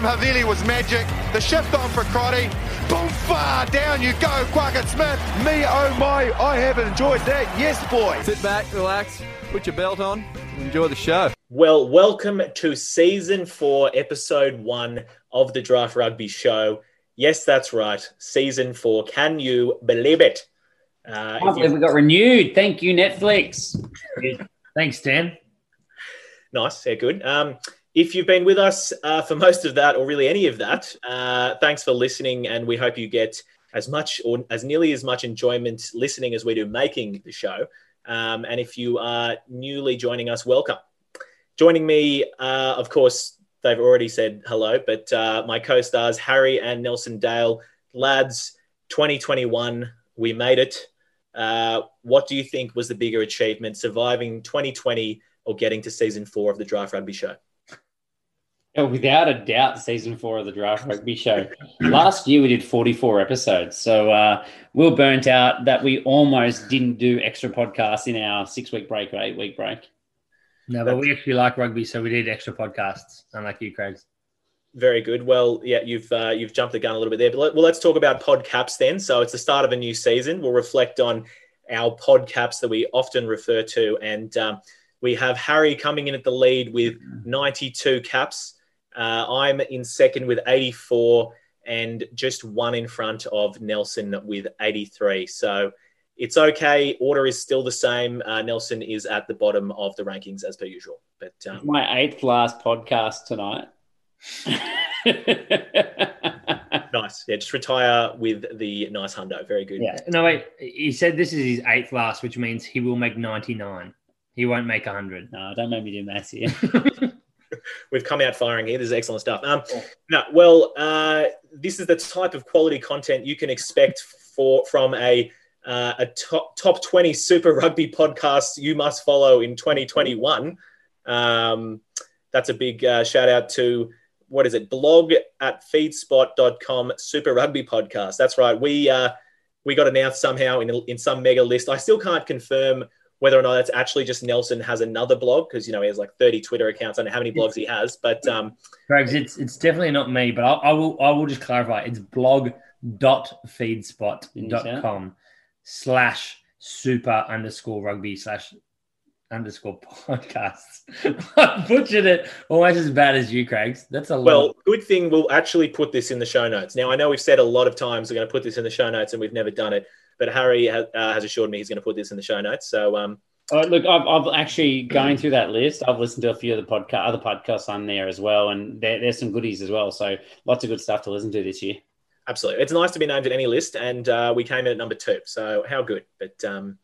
pass from Havili was magic. The shift on for Crotty. Boom, far down you go, Quackett Smith. Me, oh my, I have enjoyed that. Yes, boy. Sit back, relax, put your belt on, enjoy the show. Well, welcome to season four, episode one of the Draft Rugby Show. Yes, that's right, season four. Can you believe it? Uh, I believe we got renewed. Thank you, Netflix. Thanks, Dan. Nice, yeah, good. Um, if you've been with us uh, for most of that, or really any of that, uh, thanks for listening, and we hope you get as much or as nearly as much enjoyment listening as we do making the show. Um, and if you are newly joining us, welcome. Joining me, uh, of course, they've already said hello, but uh, my co-stars Harry and Nelson Dale, lads, 2021, we made it. Uh, what do you think was the bigger achievement, surviving 2020 or getting to season four of the Draft Rugby Show? Without a doubt, season four of the Draft Rugby Show. Last year we did 44 episodes, so uh, we are burnt out that we almost didn't do extra podcasts in our six week break or eight week break. No, but we actually like rugby, so we did extra podcasts, unlike you, Craig. Very good. Well, yeah, you've uh, you've jumped the gun a little bit there. But let, well, let's talk about pod caps then. So it's the start of a new season. We'll reflect on our pod caps that we often refer to, and um, we have Harry coming in at the lead with 92 caps. Uh, I'm in second with 84 and just one in front of Nelson with 83. So it's okay. Order is still the same. Uh, Nelson is at the bottom of the rankings as per usual. But um, my eighth last podcast tonight. nice. Yeah, just retire with the nice hundo. Very good. Yeah. No, wait. He said this is his eighth last, which means he will make 99. He won't make 100. No, don't make me do maths here. We've come out firing here. This is excellent stuff. Um, no, well, uh, this is the type of quality content you can expect for from a uh, a top top 20 Super Rugby podcast you must follow in 2021. Um, that's a big uh, shout out to what is it? Blog at feedspot.com Super Rugby podcast. That's right. We uh, we got announced somehow in in some mega list. I still can't confirm whether or not that's actually just Nelson has another blog because you know he has like 30 Twitter accounts. I don't know how many blogs he has, but um, Craig, it's it's definitely not me. But I, I will I will just clarify. It's blog.feedspot.com slash super underscore rugby slash underscore podcasts. I butchered it almost as bad as you, Craig. That's a lot. Well, good thing we'll actually put this in the show notes. Now, I know we've said a lot of times we're going to put this in the show notes and we've never done it, but Harry has, uh, has assured me he's going to put this in the show notes. So, um, uh, look, I've, I've, actually going through that list. I've listened to a few of the podcast, other podcasts on there as well, and there, there's some goodies as well. So lots of good stuff to listen to this year. Absolutely, it's nice to be named at any list, and uh, we came in at number two. So how good? But um,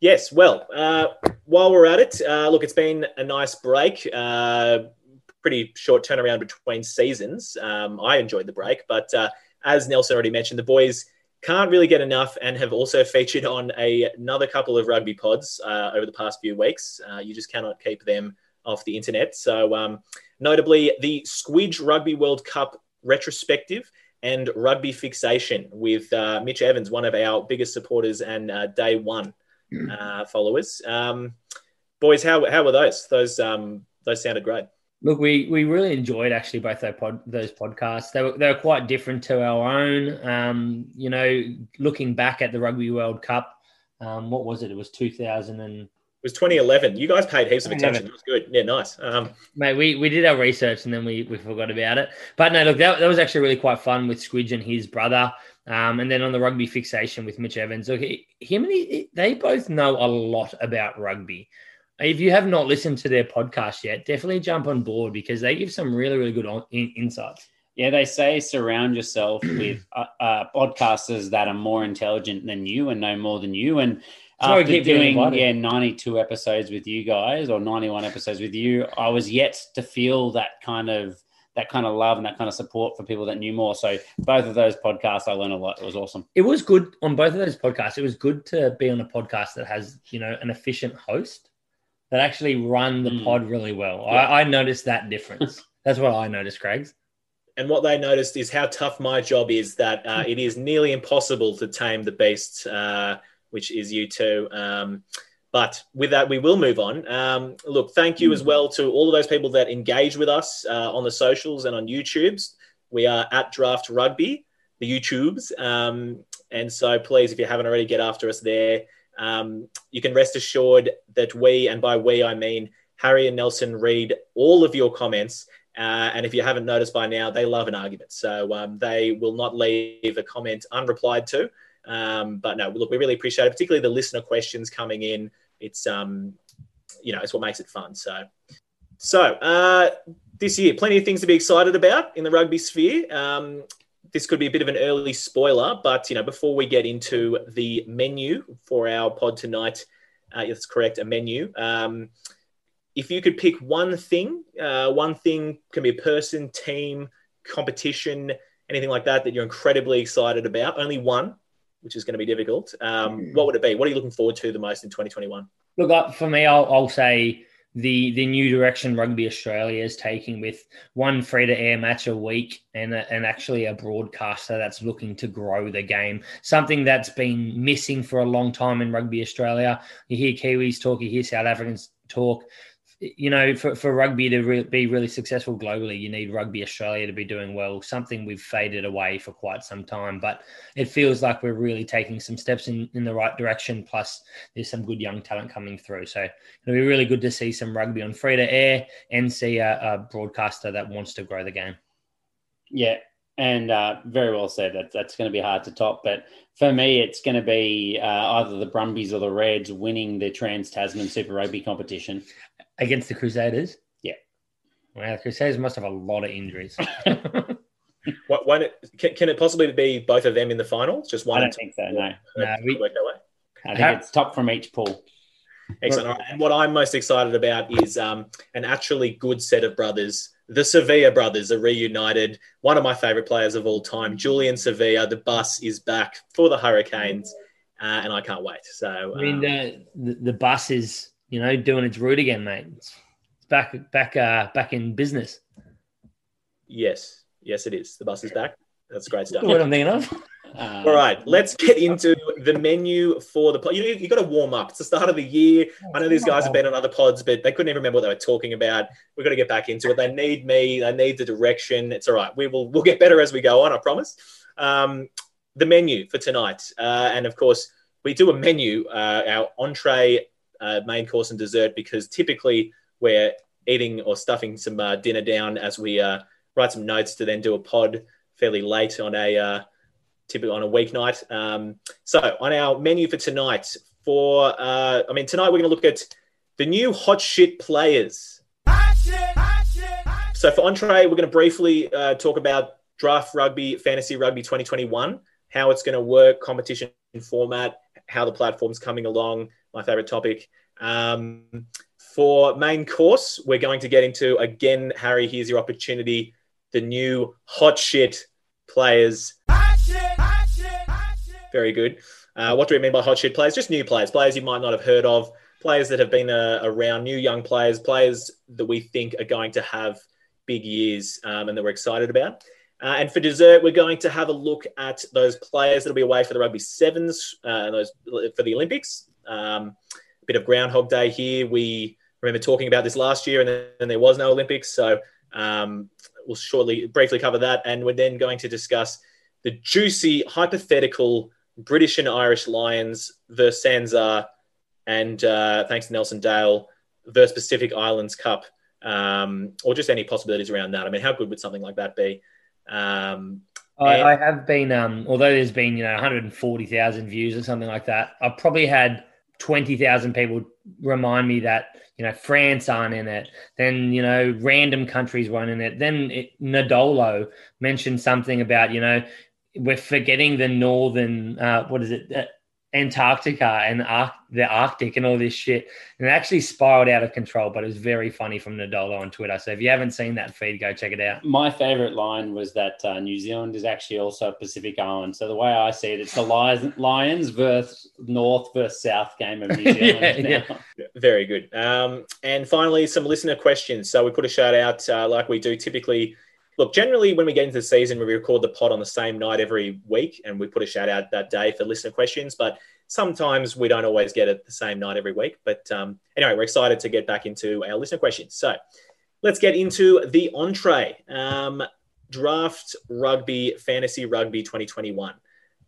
yes, well, uh, while we're at it, uh, look, it's been a nice break. Uh, pretty short turnaround between seasons. Um, I enjoyed the break, but uh, as Nelson already mentioned, the boys can't really get enough and have also featured on a, another couple of rugby pods uh, over the past few weeks. Uh, you just cannot keep them off the internet. So, um, notably, the Squidge Rugby World Cup retrospective and rugby fixation with uh, Mitch Evans, one of our biggest supporters and uh, day one hmm. uh, followers. Um, boys, how, how were those? Those um, those sounded great. Look, we we really enjoyed actually both those, pod, those podcasts. They were they were quite different to our own. Um, you know, looking back at the Rugby World Cup, um, what was it? It was two thousand and. It was 2011. You guys paid heaps of attention. It was good. Yeah, nice. Um, Mate, we, we did our research and then we, we forgot about it. But no, look, that, that was actually really quite fun with Squidge and his brother. Um, and then on the rugby fixation with Mitch Evans. Look, him and he, they both know a lot about rugby if you have not listened to their podcast yet, definitely jump on board because they give some really, really good on, in, insights. Yeah, they say surround yourself with uh, uh, podcasters that are more intelligent than you and know more than you. And after doing yeah 92 episodes with you guys or 91 episodes with you, I was yet to feel that kind of that kind of love and that kind of support for people that knew more. So both of those podcasts, I learned a lot. It was awesome. It was good on both of those podcasts. It was good to be on a podcast that has you know an efficient host that actually run the mm. pod really well. Yeah. I, I noticed that difference. That's what I noticed, Craig's. And what they noticed is how tough my job is. That uh, it is nearly impossible to tame the beast, uh, which is you two. Um, but with that, we will move on. Um, look, thank you as well to all of those people that engage with us uh, on the socials and on YouTube's. We are at Draft Rugby, the YouTubes. Um, and so please, if you haven't already, get after us there. Um, you can rest assured that we, and by we, I mean Harry and Nelson, read all of your comments. Uh, and if you haven't noticed by now, they love an argument. So um, they will not leave a comment unreplied to. Um, but no, look, we really appreciate it, particularly the listener questions coming in. It's um, you know, it's what makes it fun. So, so uh, this year, plenty of things to be excited about in the rugby sphere. Um, this could be a bit of an early spoiler, but you know, before we get into the menu for our pod tonight, uh, that's correct, a menu. Um, if you could pick one thing, uh, one thing can be a person, team, competition, anything like that that you're incredibly excited about. Only one, which is going to be difficult. Um, hmm. what would it be? What are you looking forward to the most in 2021? Look, for me, I'll, I'll say the the new direction Rugby Australia is taking with one free to air match a week and a, and actually a broadcaster that's looking to grow the game. Something that's been missing for a long time in Rugby Australia. You hear Kiwis talk, you hear South Africans talk you know, for, for rugby to re- be really successful globally, you need Rugby Australia to be doing well, something we've faded away for quite some time. But it feels like we're really taking some steps in, in the right direction. Plus, there's some good young talent coming through. So it'll be really good to see some rugby on free to air and see a, a broadcaster that wants to grow the game. Yeah, and uh, very well said. That, that's going to be hard to top. But for me, it's going to be uh, either the Brumbies or the Reds winning the Trans Tasman Super Rugby competition against the Crusaders. Yeah. Well, the Crusaders must have a lot of injuries. what, one, can, can, it possibly be both of them in the finals? Just one? I don't think so. No. no we, work that way. I think it's top from each pool. Excellent. And what I'm most excited about is um, an actually good set of brothers. The Savea brothers are reunited. One of my favorite players of all time, Julian Savea. The bus is back for the Hurricanes, uh, and I can't wait. So, I mean, um, the, the, the bus is you know, doing its route again, mate. It's, back, back, uh, back in business. Yes, yes, it is. The bus is back. That's great stuff. What I'm thinking of. Uh, All right, let's get into the menu for the pod. You know, you got to warm up. It's the start of the year. I know these guys have been on other pods, but they couldn't even remember what they were talking about. We've got to get back into it. They need me. They need the direction. It's all right. We will. We'll get better as we go on. I promise. Um, the menu for tonight, uh, and of course, we do a menu. Uh, our entree uh, main course and dessert because typically we're eating or stuffing some uh, dinner down as we uh, write some notes to then do a pod fairly late on a uh, typically on a weeknight. Um, so on our menu for tonight, for uh, I mean tonight we're going to look at the new hot shit players. So for entree, we're going to briefly uh, talk about draft rugby, fantasy rugby 2021, how it's going to work, competition format, how the platform's coming along, my favorite topic. Um, for main course, we're going to get into again, Harry. Here's your opportunity. The new hot shit players. Hot shit, hot shit, hot shit. Very good. Uh, what do we mean by hot shit players? Just new players, players you might not have heard of, players that have been uh, around, new young players, players that we think are going to have big years um, and that we're excited about. Uh, and for dessert, we're going to have a look at those players that'll be away for the rugby sevens uh, and those for the Olympics. Um, a bit of Groundhog Day here. We remember talking about this last year, and then there was no Olympics, so um, we'll shortly, briefly cover that, and we're then going to discuss the juicy hypothetical British and Irish Lions versus Sanzar, and uh, thanks to Nelson Dale versus Pacific Islands Cup, um, or just any possibilities around that. I mean, how good would something like that be? Um, I, I, have been, um, although there's been you know 140,000 views or something like that. I've probably had 20,000 people remind me that you know France aren't in it. Then you know random countries weren't in it. Then it, Nadolo mentioned something about you know we're forgetting the northern uh, what is it uh, Antarctica and the Arctic and all this shit. And it actually spiraled out of control, but it was very funny from Nadolo on Twitter. So if you haven't seen that feed, go check it out. My favorite line was that uh, New Zealand is actually also a Pacific island. So the way I see it, it's the Lions, Lions versus North versus South game of New Zealand. yeah, yeah. Very good. Um, and finally, some listener questions. So we put a shout out uh, like we do typically look, generally when we get into the season, we record the pod on the same night every week, and we put a shout out that day for listener questions. But sometimes we don't always get it the same night every week. But um, anyway, we're excited to get back into our listener questions. So let's get into the entree. Um, draft rugby, fantasy rugby 2021.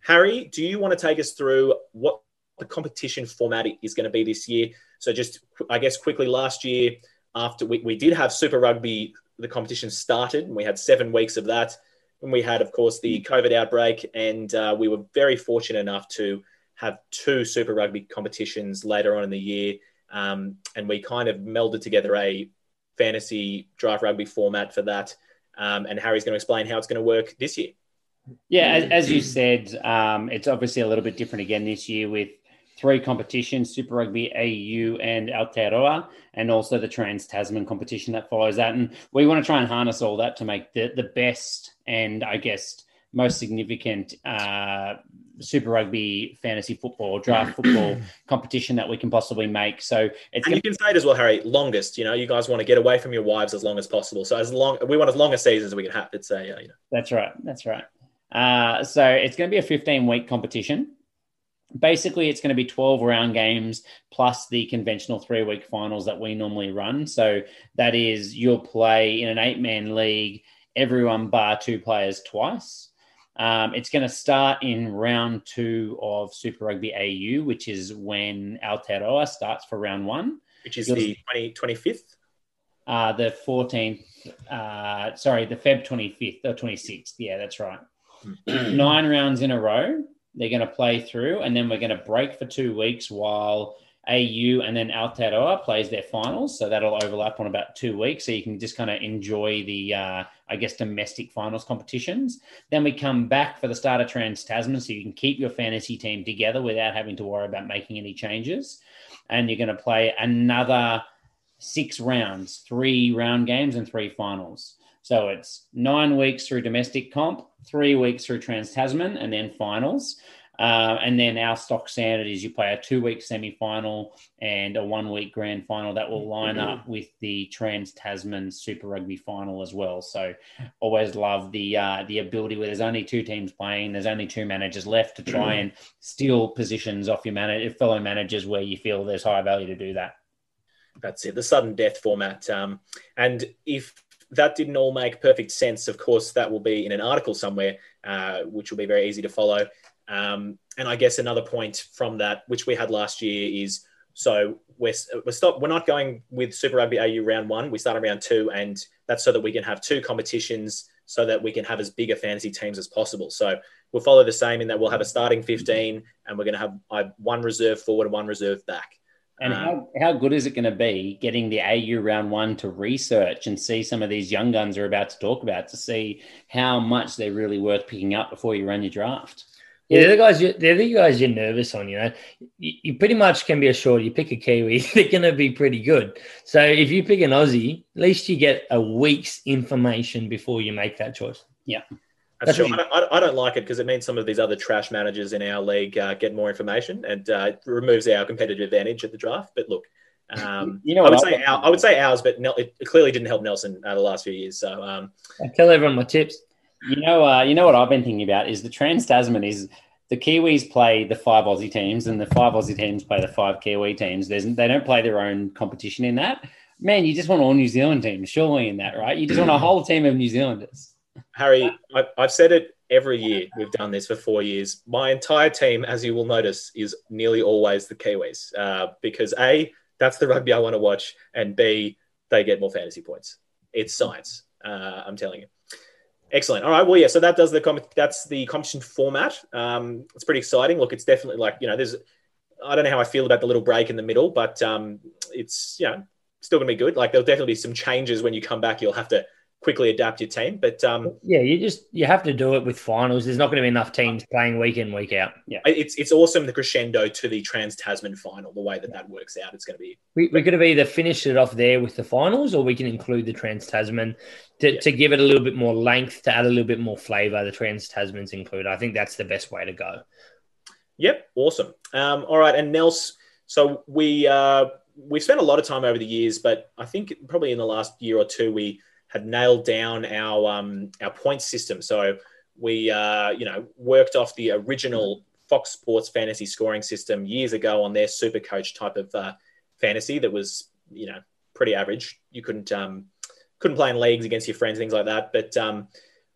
Harry, do you want to take us through what the competition format is going to be this year? So, just I guess quickly, last year, after we, we did have Super Rugby, the competition started, and we had seven weeks of that. And we had, of course, the COVID outbreak, and uh, we were very fortunate enough to have two Super Rugby competitions later on in the year. Um, and we kind of melded together a fantasy draft rugby format for that. Um, and Harry's going to explain how it's going to work this year. Yeah, as, as you said, um, it's obviously a little bit different again this year with three competitions Super Rugby AU and Aotearoa, and also the Trans Tasman competition that follows that. And we want to try and harness all that to make the, the best and I guess most significant uh, Super Rugby fantasy football draft football competition that we can possibly make. So it's and you can say it as well, Harry. Longest, you know, you guys want to get away from your wives as long as possible. So as long we want as long a season as we can have. It's a you know. That's right. That's right. Uh, so it's going to be a 15 week competition. Basically, it's going to be 12 round games plus the conventional three week finals that we normally run. So that is you'll play in an eight man league, everyone bar two players twice. Um, it's going to start in round two of Super Rugby AU, which is when Aotearoa starts for round one. Which is You'll, the 20, 25th? Uh, the 14th, uh, sorry, the Feb 25th or 26th. Yeah, that's right. Nine rounds in a row they're going to play through, and then we're going to break for two weeks while AU and then Aotearoa plays their finals. So that'll overlap on about two weeks. So you can just kind of enjoy the, uh, I guess, domestic finals competitions. Then we come back for the start of Trans Tasman. So you can keep your fantasy team together without having to worry about making any changes. And you're going to play another six rounds, three round games and three finals. So it's nine weeks through domestic comp, three weeks through Trans Tasman, and then finals. Uh, and then our stock standard is you play a two week semi final and a one week grand final that will line up with the Trans Tasman Super Rugby final as well. So always love the uh, the ability where there's only two teams playing, there's only two managers left to try and steal positions off your manager, fellow managers where you feel there's high value to do that. That's it, the sudden death format. Um, and if that didn't all make perfect sense, of course, that will be in an article somewhere, uh, which will be very easy to follow. Um, and I guess another point from that, which we had last year, is so we're we're stop we're not going with Super Rugby AU round one. We start around two, and that's so that we can have two competitions, so that we can have as big a fantasy teams as possible. So we'll follow the same in that we'll have a starting fifteen, and we're going to have one reserve forward and one reserve back. And um, how, how good is it going to be getting the AU round one to research and see some of these young guns are about to talk about to see how much they're really worth picking up before you run your draft? Yeah, they're the guys. You, they're the guys you're nervous on. You know, you, you pretty much can be assured. You pick a Kiwi, they're going to be pretty good. So if you pick an Aussie, at least you get a week's information before you make that choice. Yeah. That's true. I, I, don't like it because it means some of these other trash managers in our league uh, get more information and uh, removes our competitive advantage at the draft. But look, um, you know, I would say our, I would say ours, but it clearly didn't help Nelson uh, the last few years. So um, I tell everyone my tips. You know, uh, you know what I've been thinking about is the Trans Tasman is the Kiwis play the five Aussie teams, and the five Aussie teams play the five Kiwi teams. There's, they don't play their own competition in that. Man, you just want all New Zealand teams, surely in that, right? You just want a whole team of New Zealanders. Harry, I've said it every year. We've done this for four years. My entire team, as you will notice, is nearly always the Kiwis uh, because a that's the rugby I want to watch, and b they get more fantasy points. It's science. Uh, I'm telling you. Excellent. All right. Well, yeah. So that does the com- that's the competition format. Um, it's pretty exciting. Look, it's definitely like you know, there's I don't know how I feel about the little break in the middle, but um, it's you know still gonna be good. Like there'll definitely be some changes when you come back. You'll have to quickly adapt your team. But um, yeah, you just you have to do it with finals. There's not going to be enough teams playing week in week out. Yeah, it's it's awesome the crescendo to the Trans Tasman final. The way that that works out, it's going to be. We, we could have either finish it off there with the finals, or we can include the Trans Tasman to, yeah. to give it a little bit more length, to add a little bit more flavour. The Trans Tasman's included. I think that's the best way to go. Yep, awesome. Um, all right, and Nels. So we uh, we've spent a lot of time over the years, but I think probably in the last year or two we had nailed down our um, our point system. So we uh, you know worked off the original Fox Sports fantasy scoring system years ago on their super coach type of uh, fantasy that was, you know, pretty average. You couldn't um, couldn't play in leagues against your friends, things like that. But um,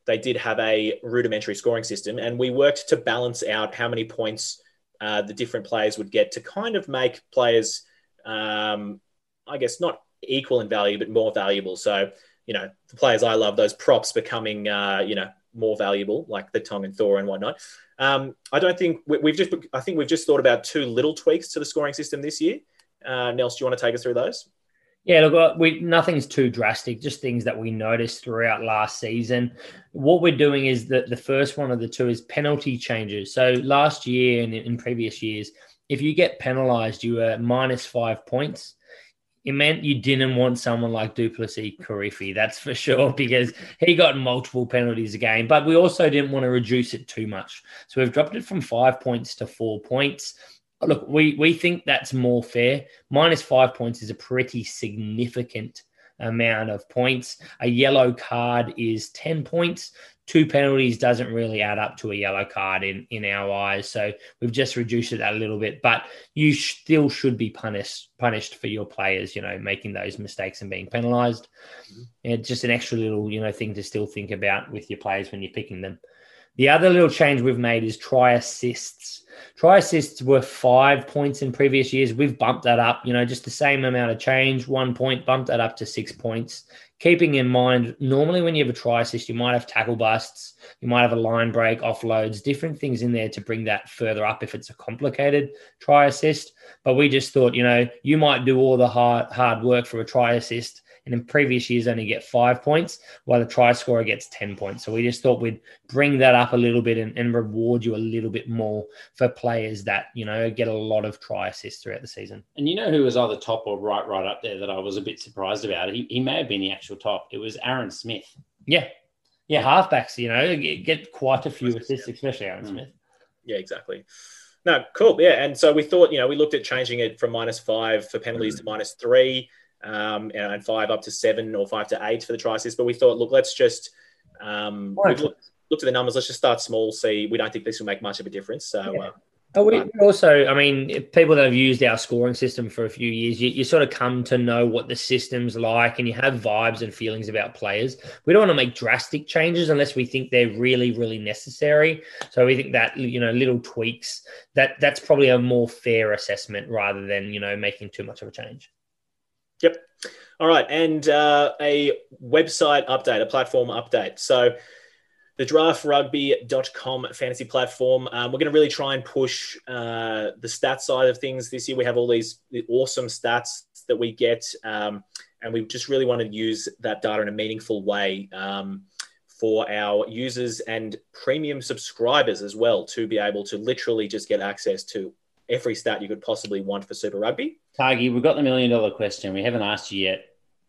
they did have a rudimentary scoring system, and we worked to balance out how many points uh, the different players would get to kind of make players, um, I guess, not equal in value, but more valuable. So, you know, the players I love, those props becoming, uh, you know, more valuable, like the Tongan Thor and whatnot. Um, I don't think we, have just, I think we've just thought about two little tweaks to the scoring system this year. Uh, Nels, do you want to take us through those? Yeah, look, we nothing's too drastic. Just things that we noticed throughout last season. What we're doing is that the first one of the two is penalty changes. So last year and in previous years, if you get penalised, you were minus five points. It meant you didn't want someone like du Plessis-Kirifi, that's for sure, because he got multiple penalties a game. But we also didn't want to reduce it too much. So we've dropped it from five points to four points look, we we think that's more fair. Minus five points is a pretty significant amount of points. A yellow card is 10 points. Two penalties doesn't really add up to a yellow card in, in our eyes. So we've just reduced it a little bit, but you still should be punished punished for your players, you know, making those mistakes and being penalized. Mm-hmm. And just an extra little, you know, thing to still think about with your players when you're picking them. The other little change we've made is try assists. Try assists were five points in previous years. We've bumped that up, you know, just the same amount of change, one point, bumped that up to six points. Keeping in mind, normally when you have a try assist, you might have tackle busts, you might have a line break, offloads, different things in there to bring that further up if it's a complicated try assist. But we just thought, you know, you might do all the hard hard work for a try assist and in previous years only get five points, while the try scorer gets 10 points. So we just thought we'd bring that up a little bit and, and reward you a little bit more for players that, you know, get a lot of try assists throughout the season. And you know who was either top or right, right up there that I was a bit surprised about? He, he may have been the actual top. It was Aaron Smith. Yeah. Yeah, halfbacks, you know, get quite a few assists, especially Aaron mm. Smith. Yeah, exactly. No, cool. Yeah. And so we thought, you know, we looked at changing it from minus five for penalties mm. to minus three um, and five up to seven or five to eight for the assist. But we thought, look, let's just um, we've looked, looked, at the numbers. Let's just start small. See, we don't think this will make much of a difference. So. Yeah. Uh, we also, I mean, people that have used our scoring system for a few years, you, you, sort of come to know what the system's like and you have vibes and feelings about players. We don't want to make drastic changes unless we think they're really, really necessary. So we think that, you know, little tweaks, that that's probably a more fair assessment rather than, you know, making too much of a change. Yep. All right. And uh, a website update, a platform update. So, the draftrugby.com fantasy platform. Um, we're going to really try and push uh, the stats side of things this year. We have all these awesome stats that we get, um, and we just really want to use that data in a meaningful way um, for our users and premium subscribers as well to be able to literally just get access to every stat you could possibly want for Super Rugby. Cargie, we've got the million dollar question. We haven't asked you yet.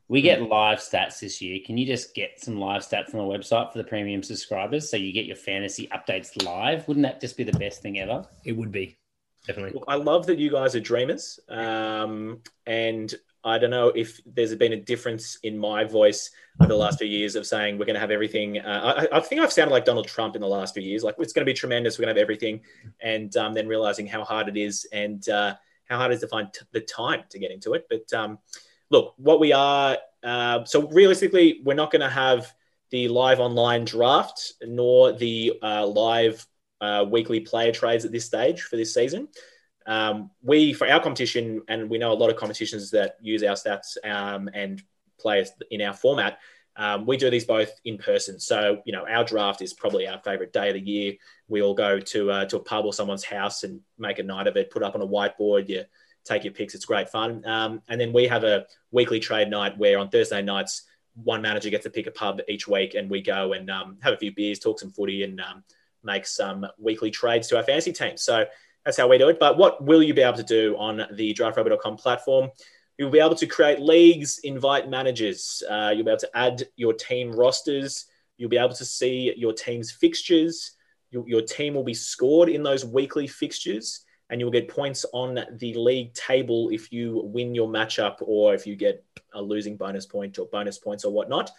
We get live stats this year. Can you just get some live stats on the website for the premium subscribers so you get your fantasy updates live? Wouldn't that just be the best thing ever? It would be. Definitely. Look, I love that you guys are dreamers. Um, and I don't know if there's been a difference in my voice over the last few years of saying we're going to have everything. Uh, I, I, think I've sounded like Donald Trump in the last few years. Like it's going to be tremendous. We're going to have everything, and um, then realizing how hard it is and uh, how hard it is to find t- the time to get into it. But um, look, what we are. Uh, so realistically, we're not going to have the live online draft nor the uh, live uh, weekly player trades at this stage for this season um, we for our competition, and we know a lot of competitions that use our stats um, and players in our format. Um, we do these both in person. So, you know, our draft is probably our favorite day of the year. We all go to uh, to a pub or someone's house and make a night of it, put up on a whiteboard. You take your picks. It's great fun. Um, and then we have a weekly trade night where on Thursday nights, one manager gets to pick a pub each week and we go and um, have a few beers, talk some footy and um, make some weekly trades to our fantasy team. So that's how we do it. But what will you be able to do on the draftrugby.com platform? You'll be able to create leagues, invite managers. Uh, you'll be able to add your team rosters. You'll be able to see your team's fixtures. Your, your team will be scored in those weekly fixtures, and you'll get points on the league table if you win your matchup or if you get a losing bonus point or bonus points or whatnot.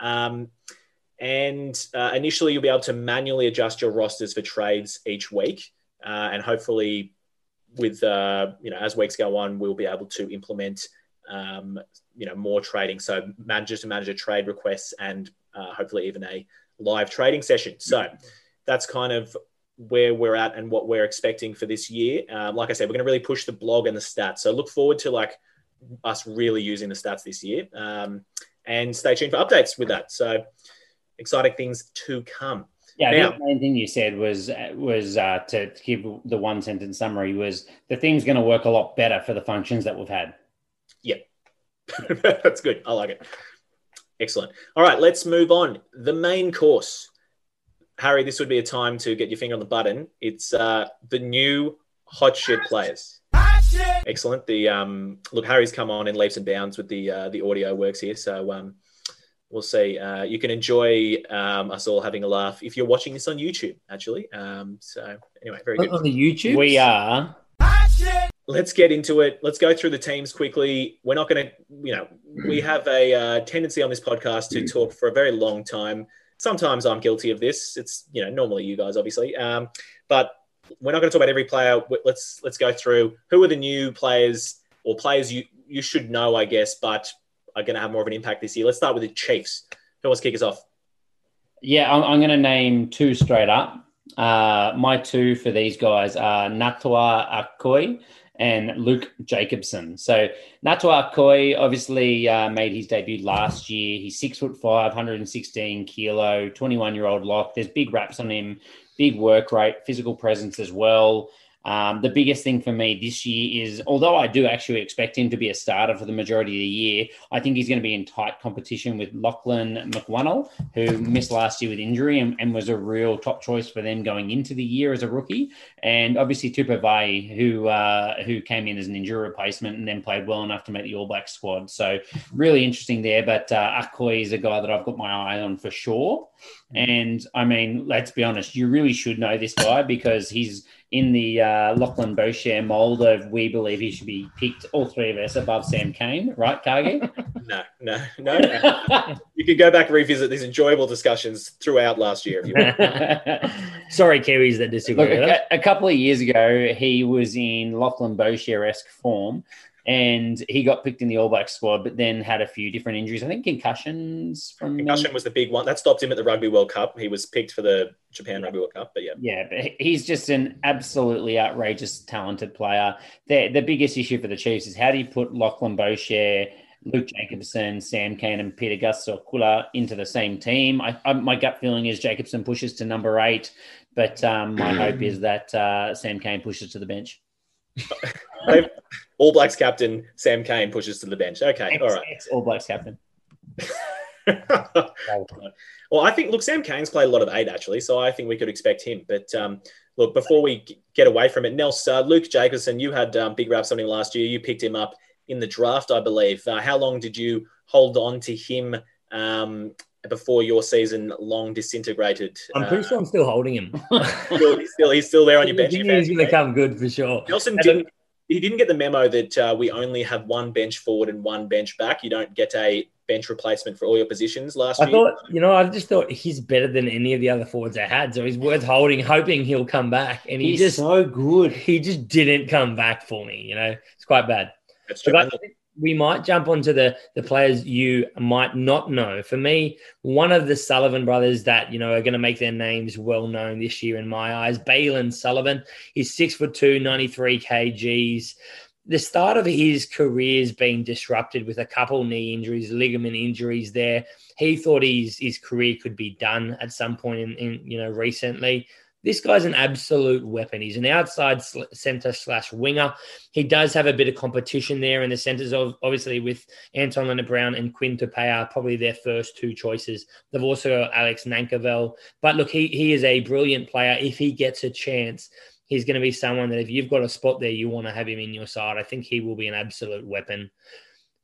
Um, and uh, initially, you'll be able to manually adjust your rosters for trades each week. Uh, and hopefully, with uh, you know, as weeks go on, we'll be able to implement um, you know more trading. So managers to manager trade requests and uh, hopefully even a live trading session. So that's kind of where we're at and what we're expecting for this year. Um, like I said, we're going to really push the blog and the stats. So look forward to like us really using the stats this year. Um, and stay tuned for updates with that. So exciting things to come. Yeah, now, the main thing you said was was uh, to, to give the one sentence summary was the thing's going to work a lot better for the functions that we've had. Yeah, that's good. I like it. Excellent. All right, let's move on. The main course. Harry, this would be a time to get your finger on the button. It's uh, the new hot shit players. Excellent. The um, look, Harry's come on in leaps and bounds with the uh, the audio works here, so um, we'll see. Uh, you can enjoy um, us all having a laugh if you're watching this on YouTube, actually. Um, so anyway, very good. On the YouTube, we are. Let's get into it. Let's go through the teams quickly. We're not going to, you know, we have a uh, tendency on this podcast to talk for a very long time. Sometimes I'm guilty of this. It's, you know, normally you guys, obviously. Um, but we're not going to talk about every player. Let's let's go through who are the new players or players you you should know, I guess, but are going to have more of an impact this year. Let's start with the Chiefs. Who wants to kick us off? Yeah, I'm, I'm going to name two straight up. Uh, my two for these guys are Natua Akoi and Luke Jacobson. So Natua Akoi obviously uh, made his debut last year. He's six foot five, 116 kilo, 21 year old lock. There's big raps on him big work rate, physical presence as well. Um, the biggest thing for me this year is, although I do actually expect him to be a starter for the majority of the year, I think he's going to be in tight competition with Laghlan McWhannell, who missed last year with injury and, and, was a real top choice for them going into the year as a rookie. And obviously Tupou Vaa'i, who uh, who came in as an injury replacement and then played well enough to make the All Black squad. So really interesting there. But uh, Akoi is a guy that I've got my eye on for sure. And I mean, let's be honest, you really should know this guy because he's in the uh, Lachlan Boshier mold of we believe he should be picked, all three of us, above Sam Cane, right, Cargie? no, no, no. no. you can go back and revisit these enjoyable discussions throughout last year if you want. Sorry, Kiwis that disagree. Look, a, a, couple of years ago, he was in Lachlan Boshier esque form and he got picked in the All Black squad, but then had a few different injuries. I think concussions from concussion was the big one that stopped him at the Rugby World Cup. He was picked for the Japan Rugby World Cup, but yeah, yeah, but he's just an absolutely outrageous, talented player. The the biggest issue for the Chiefs is how do you put Lachlan Boshier, Luke Jacobson, Sam Cane, and Peter Gus Sowakula into the same team? I, I, my gut feeling is Jacobson pushes to number eight, but um, my hope is that uh, Sam Cane pushes to the bench. All Blacks captain Sam Cane pushes to the bench. Okay, X, all right. X All Blacks captain. well, I think look, Sam Cane's played a lot of eight actually, so I think we could expect him. But um, look, before we get away from it, Nels, uh, Luke Jacobson, you had um, big raps on him last year. You picked him up in the draft, I believe. Uh, how long did you hold on to him um, before your season long disintegrated? I'm pretty uh, sure I'm still holding him. he's, still, he's still there on your bench. He's going to come good for sure. Nelson didn't he didn't get the memo that uh, we only have one bench forward and one bench back. You don't get a bench replacement for all your positions last I year. thought, you know, I just thought he's better than any of the other forwards I had. So he's worth holding, hoping he'll come back. And he he's just so good. He just didn't come back for me. You know, it's quite bad. That's true we might jump onto the the players you might not know. For me, one of the Sullivan brothers that you know are going to make their names well known this year in my eyes, Bailyn Sullivan. He's six foot two, 93 kgs. The start of his career has been disrupted with a couple knee injuries, ligament injuries. There, he thought his his career could be done at some point in, in you know recently. This guy's an absolute weapon. He's an outside center slash winger. He does have a bit of competition there in the centers, of obviously with Anton Lienert-Brown and Quinn Tupaea, probably their first two choices. They've also got Alex Nankivell. But look, he, he is a brilliant player. If he gets a chance, he's going to be someone that if you've got a spot there, you want to have him in your side. I think he will be an absolute weapon.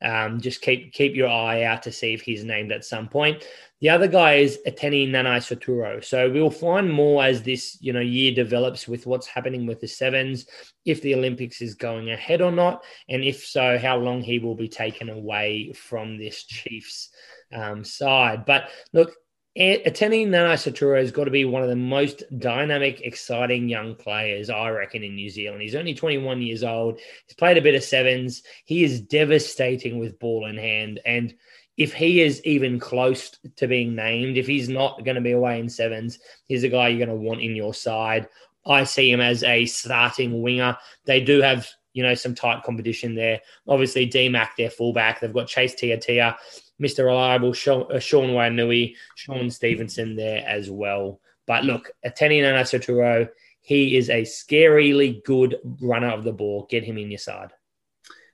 Um, just keep keep your eye out to see if he's named at some point. The other guy is Etene Nanai Seturo. So we'll find more as this you know year develops with what's happening with the sevens, if the Olympics is going ahead or not, and if so, how long he will be taken away from this Chiefs um, side. But look, Etene Nanai has got to be one of the most dynamic, exciting young players, I reckon, in New Zealand. He's only 21 years old. He's played a bit of sevens. He is devastating with ball in hand. And if he is even close to being named, if he's not going to be away in sevens, he's a guy you're going to want in your side. I see him as a starting winger. They do have, you know, some tight competition there. Obviously, D-Mac, their fullback. They've got Chase Tiatia, Mr. Reliable, Sean, uh, Sean Wainui, Shaun Stevenson there as well. But look, Etene Nanai he is a scarily good runner of the ball. Get him in your side.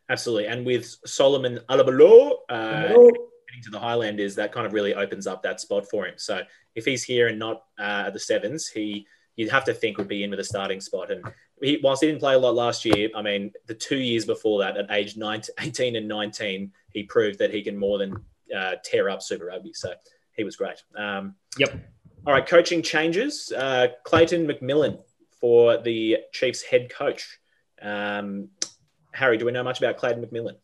Absolutely. And with Solomon Alaimalo uh, heading to the Highlanders, that kind of really opens up that spot for him. So if he's here and not uh, at the sevens, he you'd have to think would be in with a starting spot. And he, whilst he didn't play a lot last year, I mean, the two years before that, at age 19, 18 and 19, he proved that he can more than uh, tear up Super Rugby. So he was great. Um, yep. All right, coaching changes. Uh, Clayton McMillan for the Chiefs head coach. Um, Harry, do we know much about Clayton McMillan?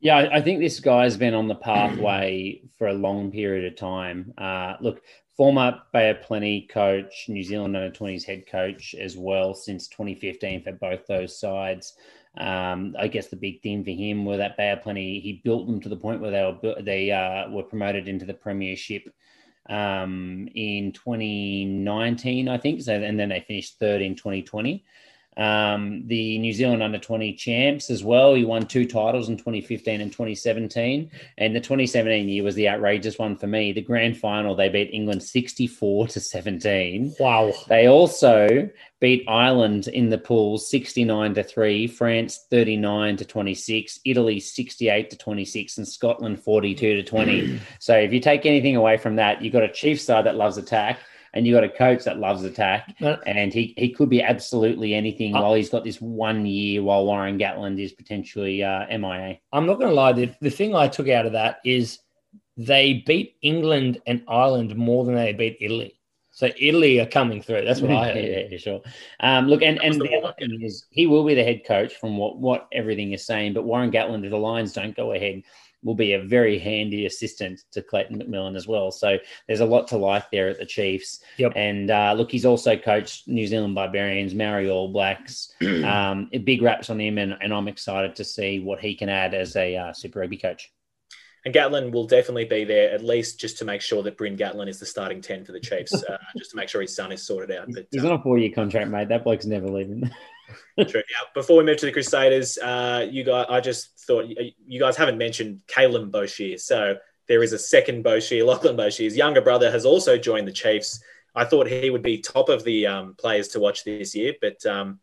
Yeah, I think this guy's been on the pathway for a long period of time. Uh, look, former Bay of Plenty coach, New Zealand under 20s head coach as well since 2015 for both those sides. Um, I guess the big thing for him were that Bay Plenty, he built them to the point where they were they uh, were promoted into the Premiership um, in 2019, I think. So and then they finished third in 2020 um, the New Zealand under 20 champs as well. He won two titles in 2015 and 2017. And the 2017 year was the outrageous one for me. The grand final, they beat England 64 to 17. Wow. They also beat Ireland in the pool 69 to 3, France 39 to 26, Italy 68 to 26, and Scotland 42 to 20. so if you take anything away from that, you've got a Chiefs side that loves attack and you got a coach that loves attack, and he, he could be absolutely anything uh, while he's got this one year while Warren Gatland is potentially uh, MIA. I'm not going to lie. The, the thing I took out of that is they beat England and Ireland more than they beat Italy. So Italy are coming through. That's what I heard. yeah, sure. Um, look, and, and the other thing is he will be the head coach from what, what everything is saying, but Warren Gatland, if the Lions don't go ahead, will be a very handy assistant to Clayton McMillan as well. So there's a lot to like there at the Chiefs. Yep. And uh, look, he's also coached New Zealand Barbarians, Maori All Blacks. um, big raps on him, and, and, I'm excited to see what he can add as a uh, Super Rugby coach. And Gatland will definitely be there, at least just to make sure that Bryn Gatland is the starting 10 for the Chiefs, uh, just to make sure his son is sorted out. But, he's on a four year contract, mate. That bloke's never leaving. True. Yeah. Before we move to the Crusaders, uh, you guys, I just thought you guys haven't mentioned Caleb Boshier. So there is a second Boshier, Lachlan Boshier's younger brother has also joined the Chiefs. I thought he would be top of the um, players to watch this year, but um,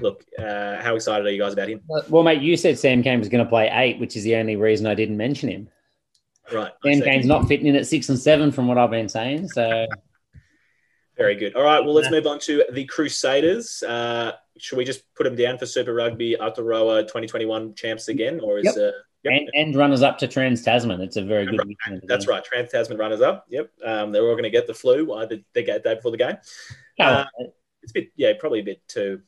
look, uh, how excited are you guys about him? Well, mate, you said Sam Cane was going to play eight, which is the only reason I didn't mention him. Right. Sam Cane's not fitting in at six and seven, from what I've been saying. So. Very good. All right. Well, let's move on to the Crusaders. Uh, should we just put them down for Super Rugby Aotearoa 2021 champs again, or is yep. uh, yep. And, and, runners up to Trans Tasman? It's a very good. That's right. Trans Tasman runners up. Yep. Um, they're all going to get the flu either they get day before the game. Uh, it's a bit, yeah, probably a bit too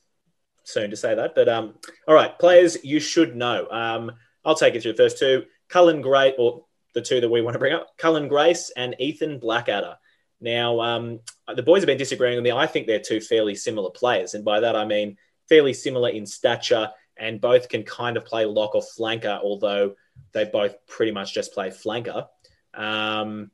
soon to say that, but um, all right, players you should know. Um, I'll take you through the first two. Cullen Gray, or the two that we want to bring up, Cullen Grace and Ethan Blackadder. Now, um, the boys have been disagreeing with me. I think they're two fairly similar players. And by that, I mean fairly similar in stature and both can kind of play lock or flanker, although they both pretty much just play flanker. Um,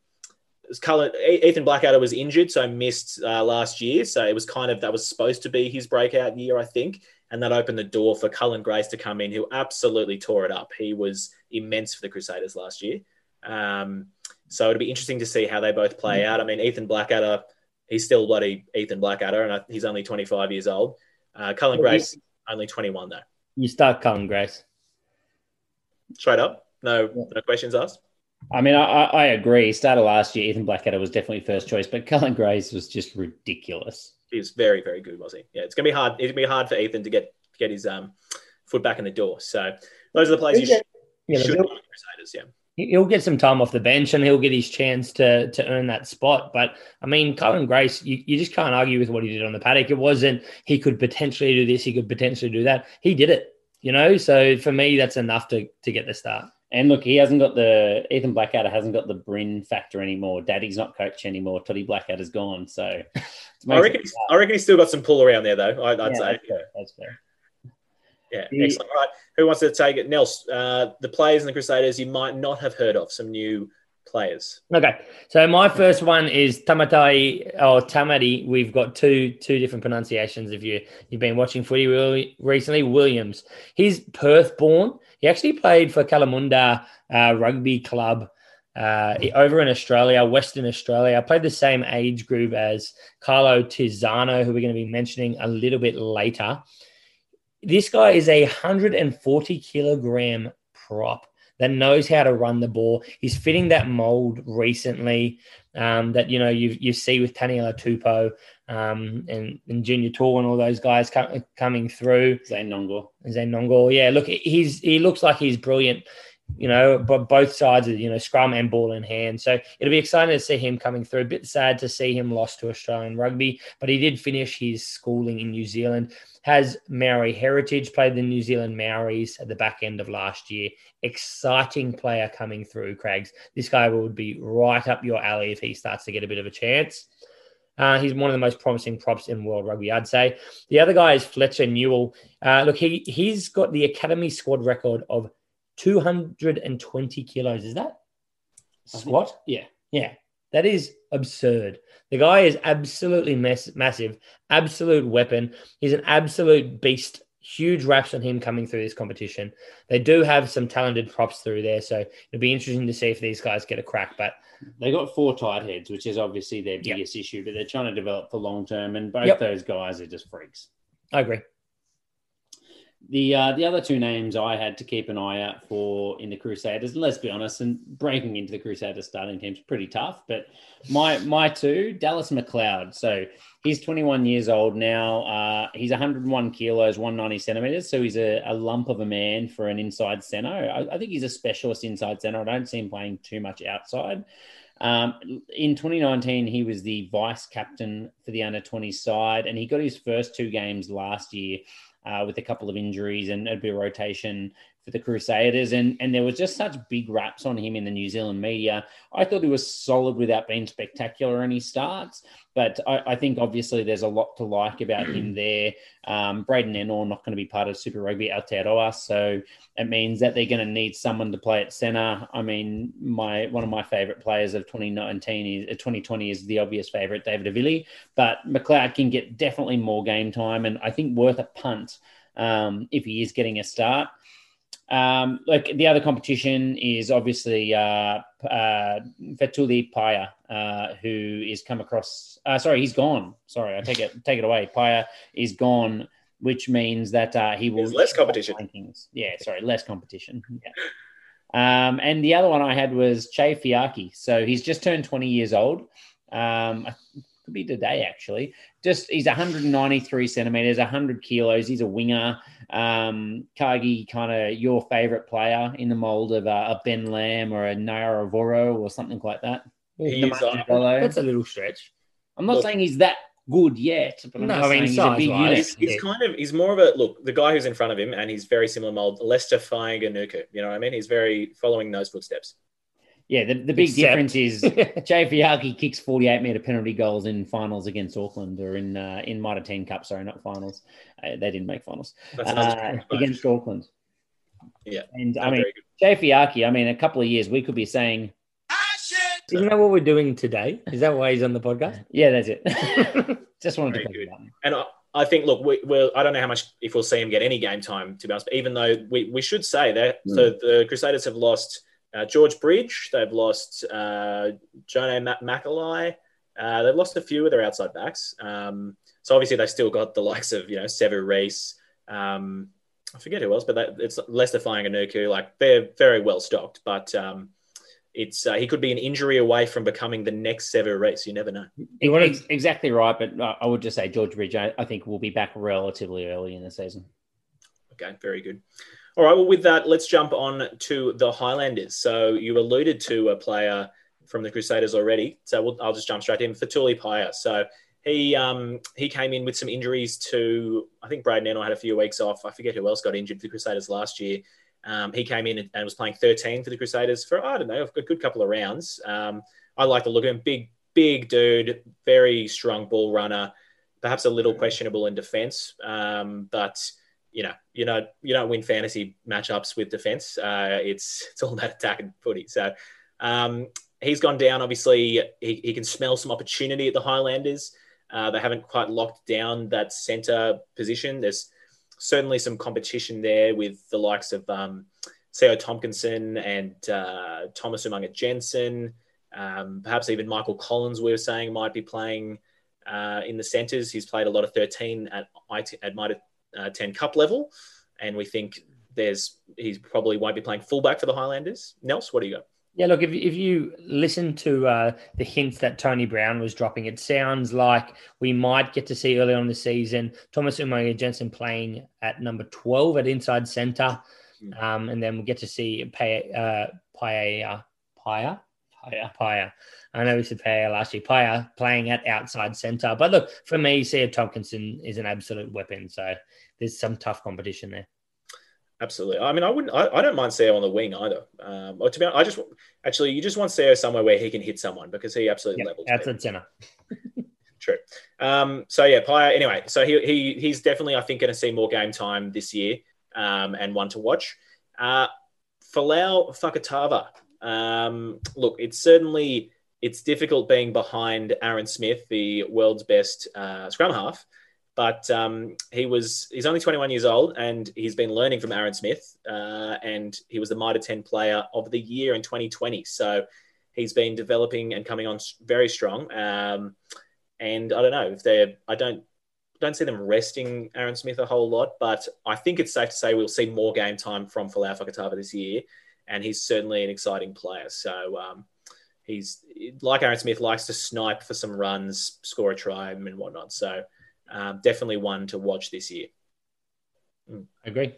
Cullen, Ethan Blackadder was injured, so missed uh, last year. So it was kind of that was supposed to be his breakout year, I think, and that opened the door for Cullen Grace to come in, who absolutely tore it up. He was immense for the Crusaders last year. Um, so it'll be interesting to see how they both play mm. out. I mean, Ethan Blackadder, he's still bloody Ethan Blackadder, and he's only 25 years old. Uh, Cullen Grace, only 21 though. You start Cullen Grace. Straight up, no, no questions asked. I mean, I, I agree. Started last year. Ethan Blackadder was definitely first choice, but Cullen Grace was just ridiculous. He was very, very good, was he? Yeah, it's gonna be hard. It's gonna be hard for Ethan to get get his um, foot back in the door. So those are the players you should, yeah, should Crusaders. Yeah he'll get some time off the bench and he'll get his chance to to earn that spot. But I mean, Cullen Grace, you, you just can't argue with what he did on the paddock. It wasn't he could potentially do this, he could potentially do that. He did it, you know. So for me, that's enough to to get the start. And look, he hasn't got the Ethan Blackadder hasn't got the Bryn factor anymore. Daddy's not coach anymore. Toddy Blackadder's gone. So I reckon, he's, I reckon he's still got some pull around there, though. I, would yeah, say. That's fair. That's fair. Yeah, the, excellent. All right, who wants to take it? Nels, uh, the players in the Crusaders you might not have heard of, some new players. Okay, so my first one is Tamatai or Tamati. We've got two two different pronunciations. If you you've been watching footy really recently, Williams. He's Perth born. He actually played for Kalamunda uh, Rugby Club. Uh, over in Australia, Western Australia, I played the same age group as Carlo Tizzano, who we're going to be mentioning a little bit later. This guy is a 140 kilogram prop that knows how to run the ball. He's fitting that mold recently um, that you know you you see with Taniela Tupou um, and, and Junior Tour and all those guys com- coming through. Zane Nonggorr. Zane Nonggorr. Yeah, look, he's he looks like he's brilliant. You know, but both sides of you know scrum and ball in hand. So it'll be exciting to see him coming through. A bit sad to see him lost to Australian rugby, but he did finish his schooling in New Zealand has Maori heritage, played the New Zealand Maoris at the back end of last year. Exciting player coming through, Craigs. This guy would be right up your alley if he starts to get a bit of a chance. Uh, he's one of the most promising props in world rugby, I'd say. The other guy is Fletcher Newell. Uh, look, he he's got the academy squad record of 220 kilos. Is that squat? Yeah, yeah. That is absurd. The guy is absolutely mass- massive, absolute weapon. He's an absolute beast. Huge raps on him coming through this competition. They do have some talented props through there, so it'll be interesting to see if these guys get a crack. But they got four tight heads, which is obviously their biggest yep. issue. But they're trying to develop for long term, and both yep. those guys are just freaks. I agree. The uh, the other two names I had to keep an eye out for in the Crusaders, let's be honest, and breaking into the Crusaders starting team is pretty tough. But my my two, Dallas McLeod. So he's 21 years old now. Uh, he's 101 kilos, 190 centimeters. So he's a, a lump of a man for an inside center. I, I, think he's a specialist inside center. I don't see him playing too much outside. Um, in 2019, he was the vice captain for the under 20 side, and he got his first two games last year uh, with a couple of injuries and a bit of rotation for the Crusaders. And, and there was just such big raps on him in the New Zealand media. I thought he was solid without being spectacular in his starts. But I, I think obviously there's a lot to like about him there. Um, Braden Ennor not going to be part of Super Rugby Aotearoa. So it means that they're going to need someone to play at centre. I mean, my one of my favourite players of 2019 is uh, 2020 is the obvious favourite, David Havili. But McLeod can get definitely more game time and I think worth a punt um, if he is getting a start. Um, like the other competition is obviously uh, uh, Fetuli Paea, uh, who is come across. Uh, sorry, he's gone. Sorry, I take it take it away. Paea is gone, which means that uh, he will There's less competition. Rankings. Yeah, sorry, less competition. Yeah. Um, and the other one I had was Chay Fihaki. So he's just turned 20 years old. Um, could be today actually. Just he's 193 centimeters, 100 kilos. He's a winger. Um, Cargie, kind of your favorite player in the mold of a Ben Lam or a Naiyaravoro or something like that. He's, uh, that's a little stretch. I'm not look, saying he's that good yet, but I'm no, I mean, he's a big unit. He's, he's, kind of he's more of a look. The guy who's in front of him, and he's very similar mold. Leicester Fainga'anuku. You know what I mean? He's very following those footsteps. Yeah, the, the big Except. difference is Jay Fihaki kicks 48 metre penalty goals in finals against Auckland or in uh, in Mitre 10 Cup, sorry, not finals. Uh, they didn't make finals. Uh, against Auckland. Yeah. And I mean, Jay Fihaki, I mean, a couple of years, we could be saying. Isn't that what we're doing today? Is that why he's on the podcast? Yeah, that's it. Just wanted Very to good. And I, I think, look, we, will I don't know how much if we'll see him get any game time, to be honest, but even though we, we should say that mm. so the Crusaders have lost uh, George Bridge, they've lost uh, Jonah Mac- Uh, they've lost a few of their outside backs. Um, so obviously they've still got the likes of, you know, Sevu Reece. Um, I forget who else, but that, it's Leicester Fainga'anuku. Like they're very well stocked, but um, it's uh, he could be an injury away from becoming the next Sevu Reece. You never know. exactly right, but I would just say George Bridge. I, I think will be back relatively early in the season. Okay, very good. All right. Well, with that, let's jump on to the Highlanders. So you alluded to a player from the Crusaders already. So we'll, I'll just jump straight in. Fetuli Paea. So he um, he came in with some injuries to I think Braden Ennor had a few weeks off. I forget who else got injured for the Crusaders last year. Um, he came in and, was playing 13 for the Crusaders for I don't know a good couple of rounds. Um, I like the look of him. Big, big dude, very strong ball runner. Perhaps a little questionable in defence, um, but you know, you know, you don't win fantasy matchups with defence. Uh, it's it's all about attack and footy. So um, he's gone down. Obviously, he, he can smell some opportunity at the Highlanders. Uh, they haven't quite locked down that centre position. There's certainly some competition there with the likes of um, Sio Tomkinson and uh, Thomas Umaga Jensen. Um, perhaps even Michael Collins, we were saying, might be playing uh, in the centres. He's played a lot of 13 at, at uh, 10 Cup level. And we think there's he probably won't be playing fullback for the Highlanders. Nels, what do you got? Yeah, look, if, if you listen to uh, the hints that Tony Brown was dropping, it sounds like we might get to see early on the season Thomas Umaga Jensen playing at number 12 at inside centre. Hmm. Um, and then we'll get to see Paya, uh, Paya, Paya, Paya, Paya. I know we said Paya last year. Paya playing at outside centre. But look, for me, Sio Tomkinson is an absolute weapon. So there's some tough competition there. Absolutely. I mean, I wouldn't. I, I don't mind Sio on the wing either. Um, or to be honest, I just actually you just want Sio somewhere where he can hit someone because he absolutely levels. That's a center. True. Um, so yeah, Paya. Anyway, so he, he he's definitely I think going to see more game time this year um, and one to watch. Uh, Folau Fakatava. Um, look, it's certainly it's difficult being behind Aaron Smith, the world's best uh, scrum half. But um, he was he's only 21 years old and he's been learning from Aaron Smith. Uh, and he was the Mitre 10 player of the year in 2020. So he's been developing and coming on very strong. Um, and I don't know if they're I don't don't see them resting Aaron Smith a whole lot, but I think it's safe to say we'll see more game time from Folau Fakatava this year, and he's certainly an exciting player. So um, he's like Aaron Smith likes to snipe for some runs, score a try, and whatnot. So um, definitely one to watch this year. Mm. I agree.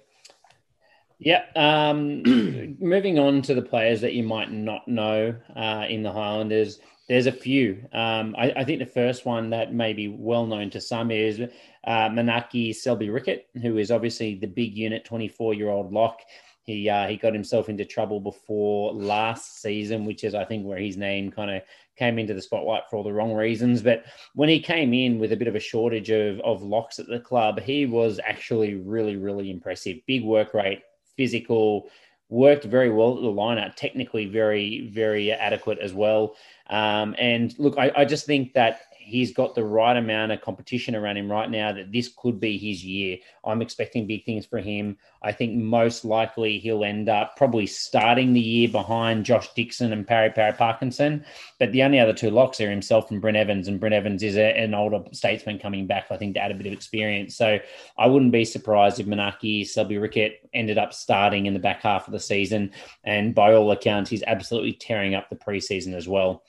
Yeah. Um, moving on to the players that you might not know uh, in the Highlanders, there's a few. Um, I, I, think the first one that may be well known to some is uh, Manaaki Selby Rickit, who is obviously the big unit, 24 year old lock. He uh, he got himself into trouble before last season, which is I think where his name kind of came into the spotlight for all the wrong reasons. But when he came in with a bit of a shortage of of locks at the club, he was actually really really impressive. Big work rate, physical, worked very well at the lineup. Technically, very very adequate as well. Um, and look, I, I just think that he's got the right amount of competition around him right now that this could be his year. I'm expecting big things for him. I think most likely he'll end up probably starting the year behind Josh Dickson and Pari Pari Parkinson. But the only other two locks are himself and Bryn Evans. And Bryn Evans is a, an older statesman coming back, I think, to add a bit of experience. So I wouldn't be surprised if Manaaki Selby Rickit ended up starting in the back half of the season. And by all accounts, he's absolutely tearing up the preseason as well.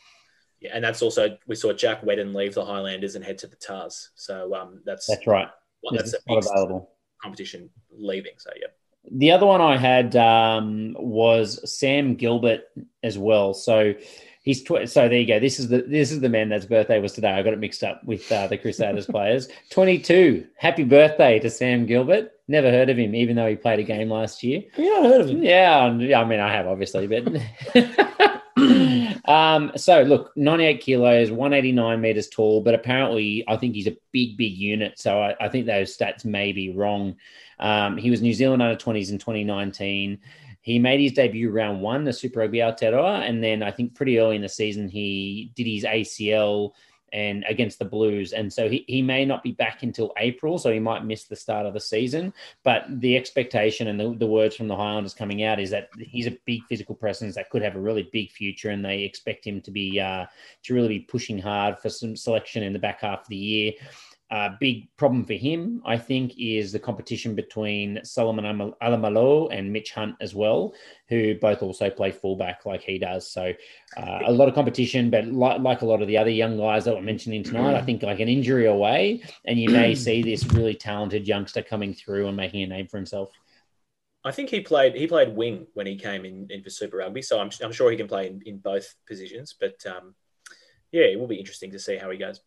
Yeah, and that's also we saw Jack Whetton leave the Highlanders and head to the Tahs. So um, that's that's right. Well, that's not available competition leaving. So yeah. The other one I had um, was Sam Gilbert as well. So he's tw- so there you go. This is the this is the man that's birthday was today. I got it mixed up with uh, the Crusaders players. Twenty two. Happy birthday to Sam Gilbert. Never heard of him, even though he played a game last year. Yeah, I heard of him. Yeah, I mean I have obviously, but. um, so look, 98 kilos, 189 meters tall, but apparently I think he's a big, big unit. So I, I think those stats may be wrong. Um, he was New Zealand under 20s in 2019. He made his debut round one, the Super Rugby Aotearoa, and then I think pretty early in the season he did his ACL and against the Blues. And so he, he may not be back until April, so he might miss the start of the season. But the expectation and the, the words from the Highlanders coming out is that he's a big physical presence that could have a really big future, and they expect him to be uh, to really be pushing hard for some selection in the back half of the year. Uh, big problem for him, I think, is the competition between Solomon Alaimalo and Mitch Hunt as well, who both also play fullback like he does. So uh, a lot of competition, but like, like a lot of the other young guys that were mentioning tonight, I think like an injury away, and you may see this really talented youngster coming through and making a name for himself. I think he played he played wing when he came in, in for Super Rugby, so I'm, I'm sure he can play in, in both positions. But um, yeah, it will be interesting to see how he goes.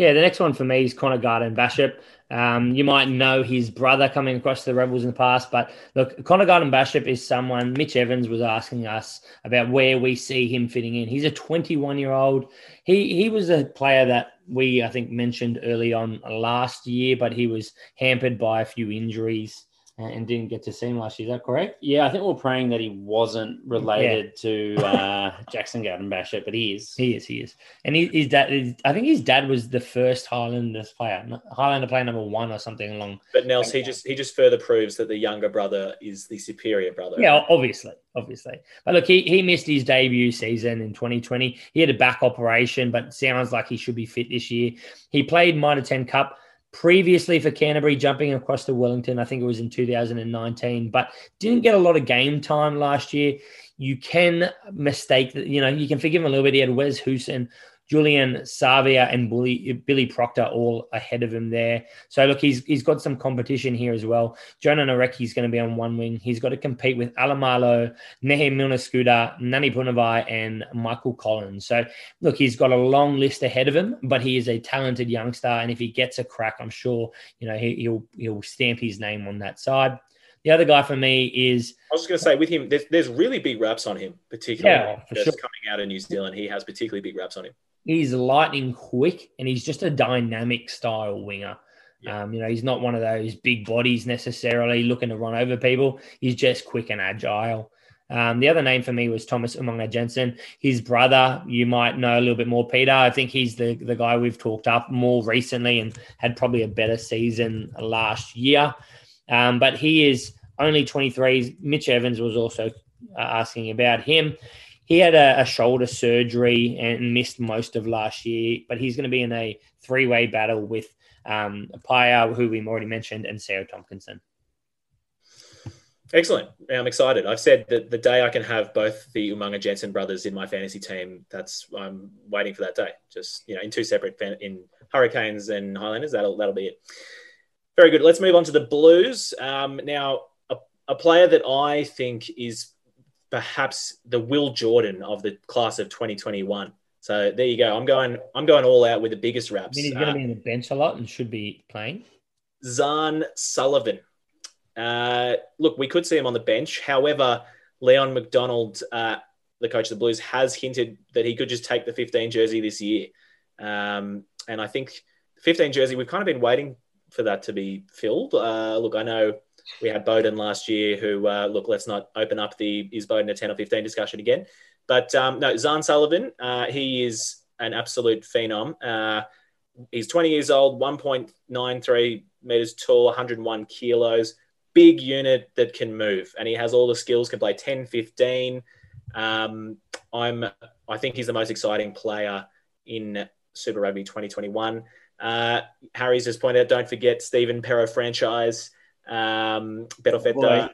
Yeah, the next one for me is Connor Garden Bachop. Um, you might know his brother coming across the Rebels in the past, but look, Connor Garden Bachop is someone Mitch Evans was asking us about where we see him fitting in. He's a 21 year old. He he was a player that we I think mentioned early on last year, but he was hampered by a few injuries and didn't get to see him last year. Is that correct? Yeah, I think we're praying that he wasn't related yeah. to uh, Jackson Garden Bachop, but he is. He is. He is. And he, his dad, I think his dad was the first Highlanders player, Highlander player number one or something along. But Nels, he just he just further proves that the younger brother is the superior brother. Yeah, obviously, obviously. But look, he, he missed his debut season in 2020. He had a back operation, but sounds like he should be fit this year. He played Mitre 10 Cup previously for Canterbury, jumping across to Wellington. I think it was in 2019, but didn't get a lot of game time last year. You can mistake that, you know, you can forgive him a little bit. He had Wes Goosen Julian Savea and Billy, Billy Proctor all ahead of him there. So look, he's he's got some competition here as well. Jonah Nareki is going to be on one wing. He's got to compete with Alaimalo, Nehe Milner-Skudder, Ngani Punivai, and Michael Collins. So look, he's got a long list ahead of him, but he is a talented youngster, and if he gets a crack, I'm sure you know he, will he'll stamp his name on that side. The other guy for me is. I was just going to say with him, there's, there's really big raps on him, particularly yeah, just sure. coming out of New Zealand. He has particularly big raps on him he's lightning quick and he's just a dynamic style winger. Yeah. Um, you know, he's not one of those big bodies necessarily looking to run over people. He's just quick and agile. Um, the other name for me was Thomas Umaga Jensen. His brother, you might know a little bit more, Peter. I think he's the, the guy we've talked up more recently and had probably a better season last year. Um, but he is only 23. Mitch Evans was also uh, asking about him he had a, a, shoulder surgery and missed most of last year, but he's going to be in a three way battle with um, Paya, who we've already mentioned, and Sio Tomkinson. Excellent. I'm excited. I've said that the day I can have both the Umaga Jensen brothers in my fantasy team, that's I'm waiting for that day. Just you know, in two separate fan, in Hurricanes and Highlanders, that'll that'll be it. Very good. Let's move on to the Blues. Um, now, a, a player that I think is perhaps the Will Jordan of the class of 2021. So there you go. I'm going. I'm going all out with the biggest raps. I mean, he's going to uh, be in the bench a lot and should be playing. Zarn Sullivan. Uh, look, we could see him on the bench. However, Leon MacDonald, uh, the coach of the Blues, has hinted that he could just take the 15 jersey this year. Um, and I think 15 jersey, we've kind of been waiting for that to be filled. Uh, look, I know we had Beauden last year, who uh, look, let's not open up the is Beauden a ten or fifteen discussion again. But um, no, Zarn Sullivan, uh, he is an absolute phenom. Uh, he's 20 years old, 1.93 meters tall, 101 kilos, big unit that can move, and he has all the skills. Can play 10, 15. Um, I'm, I think he's the most exciting player in Super Rugby 2021. Uh, Harry's just pointed out, don't forget Stephen Pero franchise. Um, Perofeta,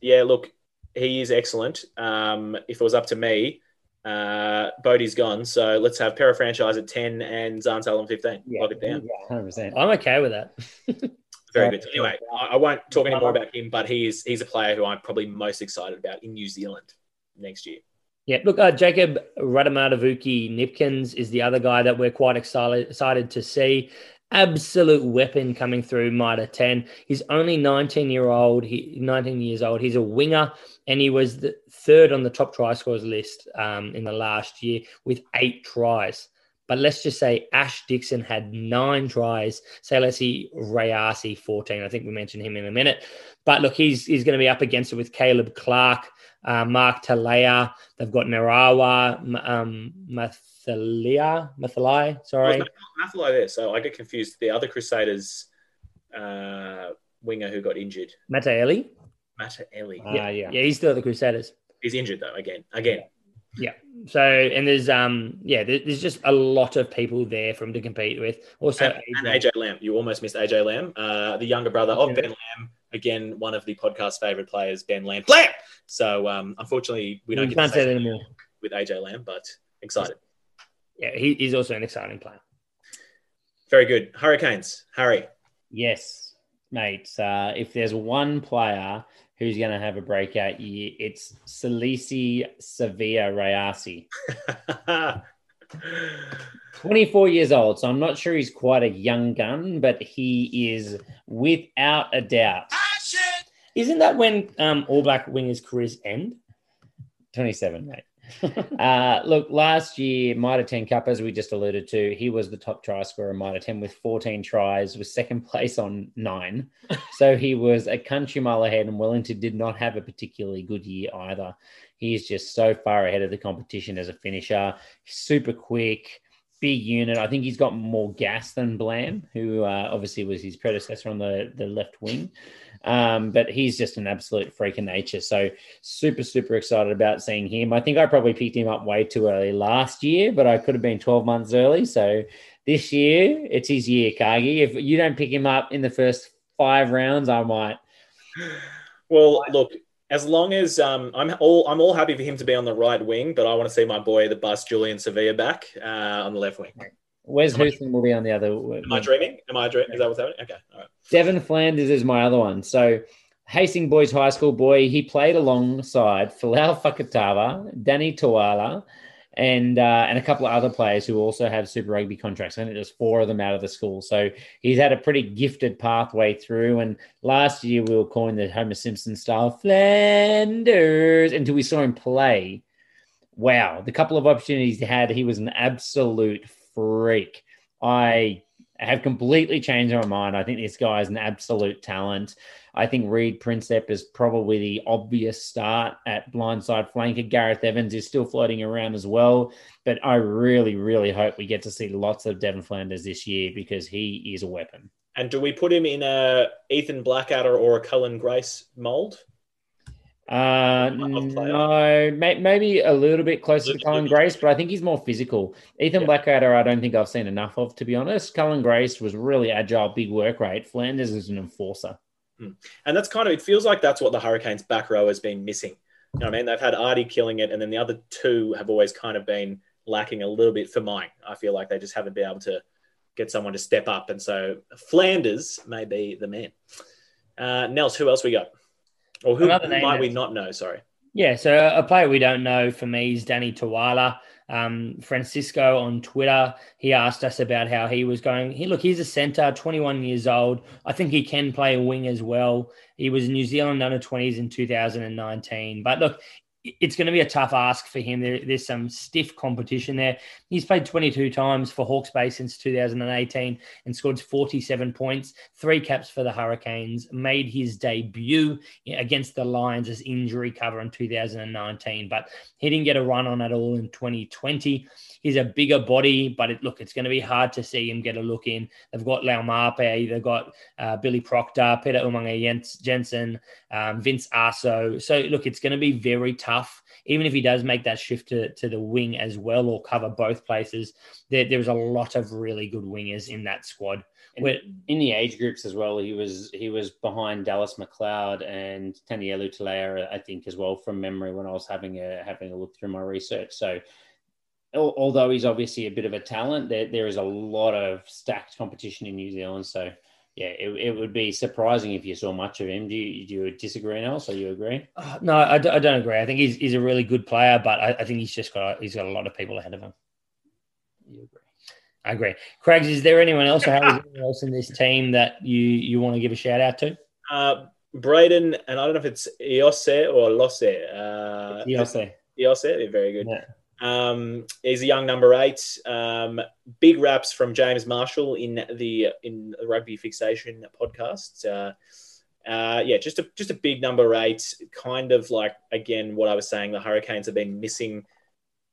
yeah, look, he is excellent. Um, if it was up to me, uh, Bodie's gone, so let's have Para franchise at ten and Zarn on fifteen. Yeah, Lock it down. Yeah, 100%. I'm okay with that. Very good. Anyway, I, I won't talk any more about him, but he is he's a player who I'm probably most excited about in New Zealand next year. Yeah, look, uh, Jacob Ratumaitavuki Kneepkens is the other guy that we're quite excited excited to see absolute weapon coming through Mitre 10. He's only 19 year old. He 19 years old. He's a winger, and he was the third on the top try scorers list um, in the last year with eight tries. But let's just say Ash Dixon had nine tries. Salesi Rayasi 14. I think we mentioned him in a minute. But look, he's he's going to be up against it with Caleb Clarke, uh, Mark Telea. They've got Narawa, um, Mathalia, Mathalai, sorry. Mathalai there. So I get confused. The other Crusaders uh, winger who got injured. Mataeli? Mataeli. Uh, yeah. yeah. Yeah, he's still at the Crusaders. He's injured though, again. Again. Yeah. So and there's um yeah there's just a lot of people there for him to compete with. Also, and, AJ, and AJ Lam. You almost missed AJ Lam, uh, the younger brother of Ben Lam. Again, one of the podcast favorite players, Ben Lamb. Lam. So um, unfortunately, we don't we can't say that anymore with AJ Lam, but excited yeah, he, he's also an exciting player. Very good. Hurricanes, Harry. Yes, mate. Uh, if there's one player who's going to have a breakout year, it's Salesi Sevilla Rayasi. 24 years old, so I'm not sure he's quite a young gun, but he is without a doubt. Isn't that when um, All Black wingers' careers end? 27, mate. uh, look, last year, Mitre 10 Cup, as we just alluded to, he was the top try scorer in Mitre 10 with 14 tries, was second place on nine. so he was a country mile ahead, and Wellington did not have a particularly good year either. He is just so far ahead of the competition as a finisher, super quick. Big unit. I think he's got more gas than Blam, who uh, obviously was his predecessor on the, the left wing. Um, but he's just an absolute freak of nature. So super, super excited about seeing him. I think I probably picked him up way too early last year, but I could have been 12 months early. So this year, it's his year, Cargie. If you don't pick him up in the first five rounds, I might. Well, look, as long as um, I'm all I'm all happy for him to be on the right wing, but I want to see my boy the bus Julian Savea back uh, on the left wing. Wes Goosen will be on the other. Am I dreaming? Am I dreaming? Is that what's happening? Okay, all right. Devon Flanders is my other one. So Hastings Boys High School boy, he played alongside Folau Fakatava, Danny Toala, and uh, and a couple of other players who also have Super Rugby contracts. I think there's four of them out of the school. So he's had a pretty gifted pathway through. And last year we were calling the Homer Simpson style Flanders until we saw him play. Wow, the couple of opportunities he had, he was an absolute freak. I have completely changed my mind. I think this guy is an absolute talent. I think Reed Prinsep is probably the obvious start at blindside flanker. Gareth Evans is still floating around as well. But I really, really hope we get to see lots of Devon Flanders this year because he is a weapon. And do we put him in a Ethan Blackadder or a Cullen Grace mold? Uh, no, may, maybe a little bit closer to Cullen Grace, but I think he's more physical. Ethan yeah. Blackadder, I don't think I've seen enough of, to be honest. Cullen Grace was really agile, big work rate. Flanders is an enforcer. Hmm. And that's kind of, it feels like that's what the Hurricanes back row has been missing. You know what I mean? They've had Ardie killing it, and then the other two have always kind of been lacking a little bit for mine. I feel like they just haven't been able to get someone to step up. And so Flanders may be the man. Uh, Nels, who else we got? Or who, who might we not know? Sorry. Yeah, so a player we don't know for me is Danny Toala. Um, Francisco on Twitter, he asked us about how he was going. He look, he's a centre, 21 years old. I think he can play a wing as well. He was New Zealand under 20s in 2019. But look, it's going to be a tough ask for him. There, there's some stiff competition there. He's played 22 times for Hawke's Bay since 2018 and scored 47 points, three caps for the Hurricanes, made his debut against the Lions as injury cover in 2019, but he didn't get a run on at all in 2020. He's a bigger body, but it, look, it's going to be hard to see him get a look in. They've got Laumape, they've got uh, Billy Proctor, Peter Umaga Jensen, um, Vince Aso. So, look, it's going to be very tough. Even if he does make that shift to, to the wing as well or cover both places, there, there's a lot of really good wingers in that squad. In, in the age groups as well, he was he was behind Dallas McLeod and Tanielu Tele'a, I think, as well from memory when I was having a having a look through my research. So although he's obviously a bit of a talent, there, there is a lot of stacked competition in New Zealand. So yeah, it, it would be surprising if you saw much of him. Do you, do you disagree, Nels? Or you agree? Uh, no, I d- I don't agree. I think he's, he's a really good player, but I, I think he's just got a, he's got a lot of people ahead of him. You agree? I agree. Craigs, is there anyone else or how is anyone else in this team that you you want to give a shout out to? Uh, Braden, and I don't know if it's Iose or Lose. Uh, Iose. Iose, very good. Yeah. Um, he's a young number eight. Um, big raps from James Marshall in the in the Rugby Fixation podcast. Uh, uh, yeah, just a just a big number eight. Kind of like again what I was saying. The Hurricanes have been missing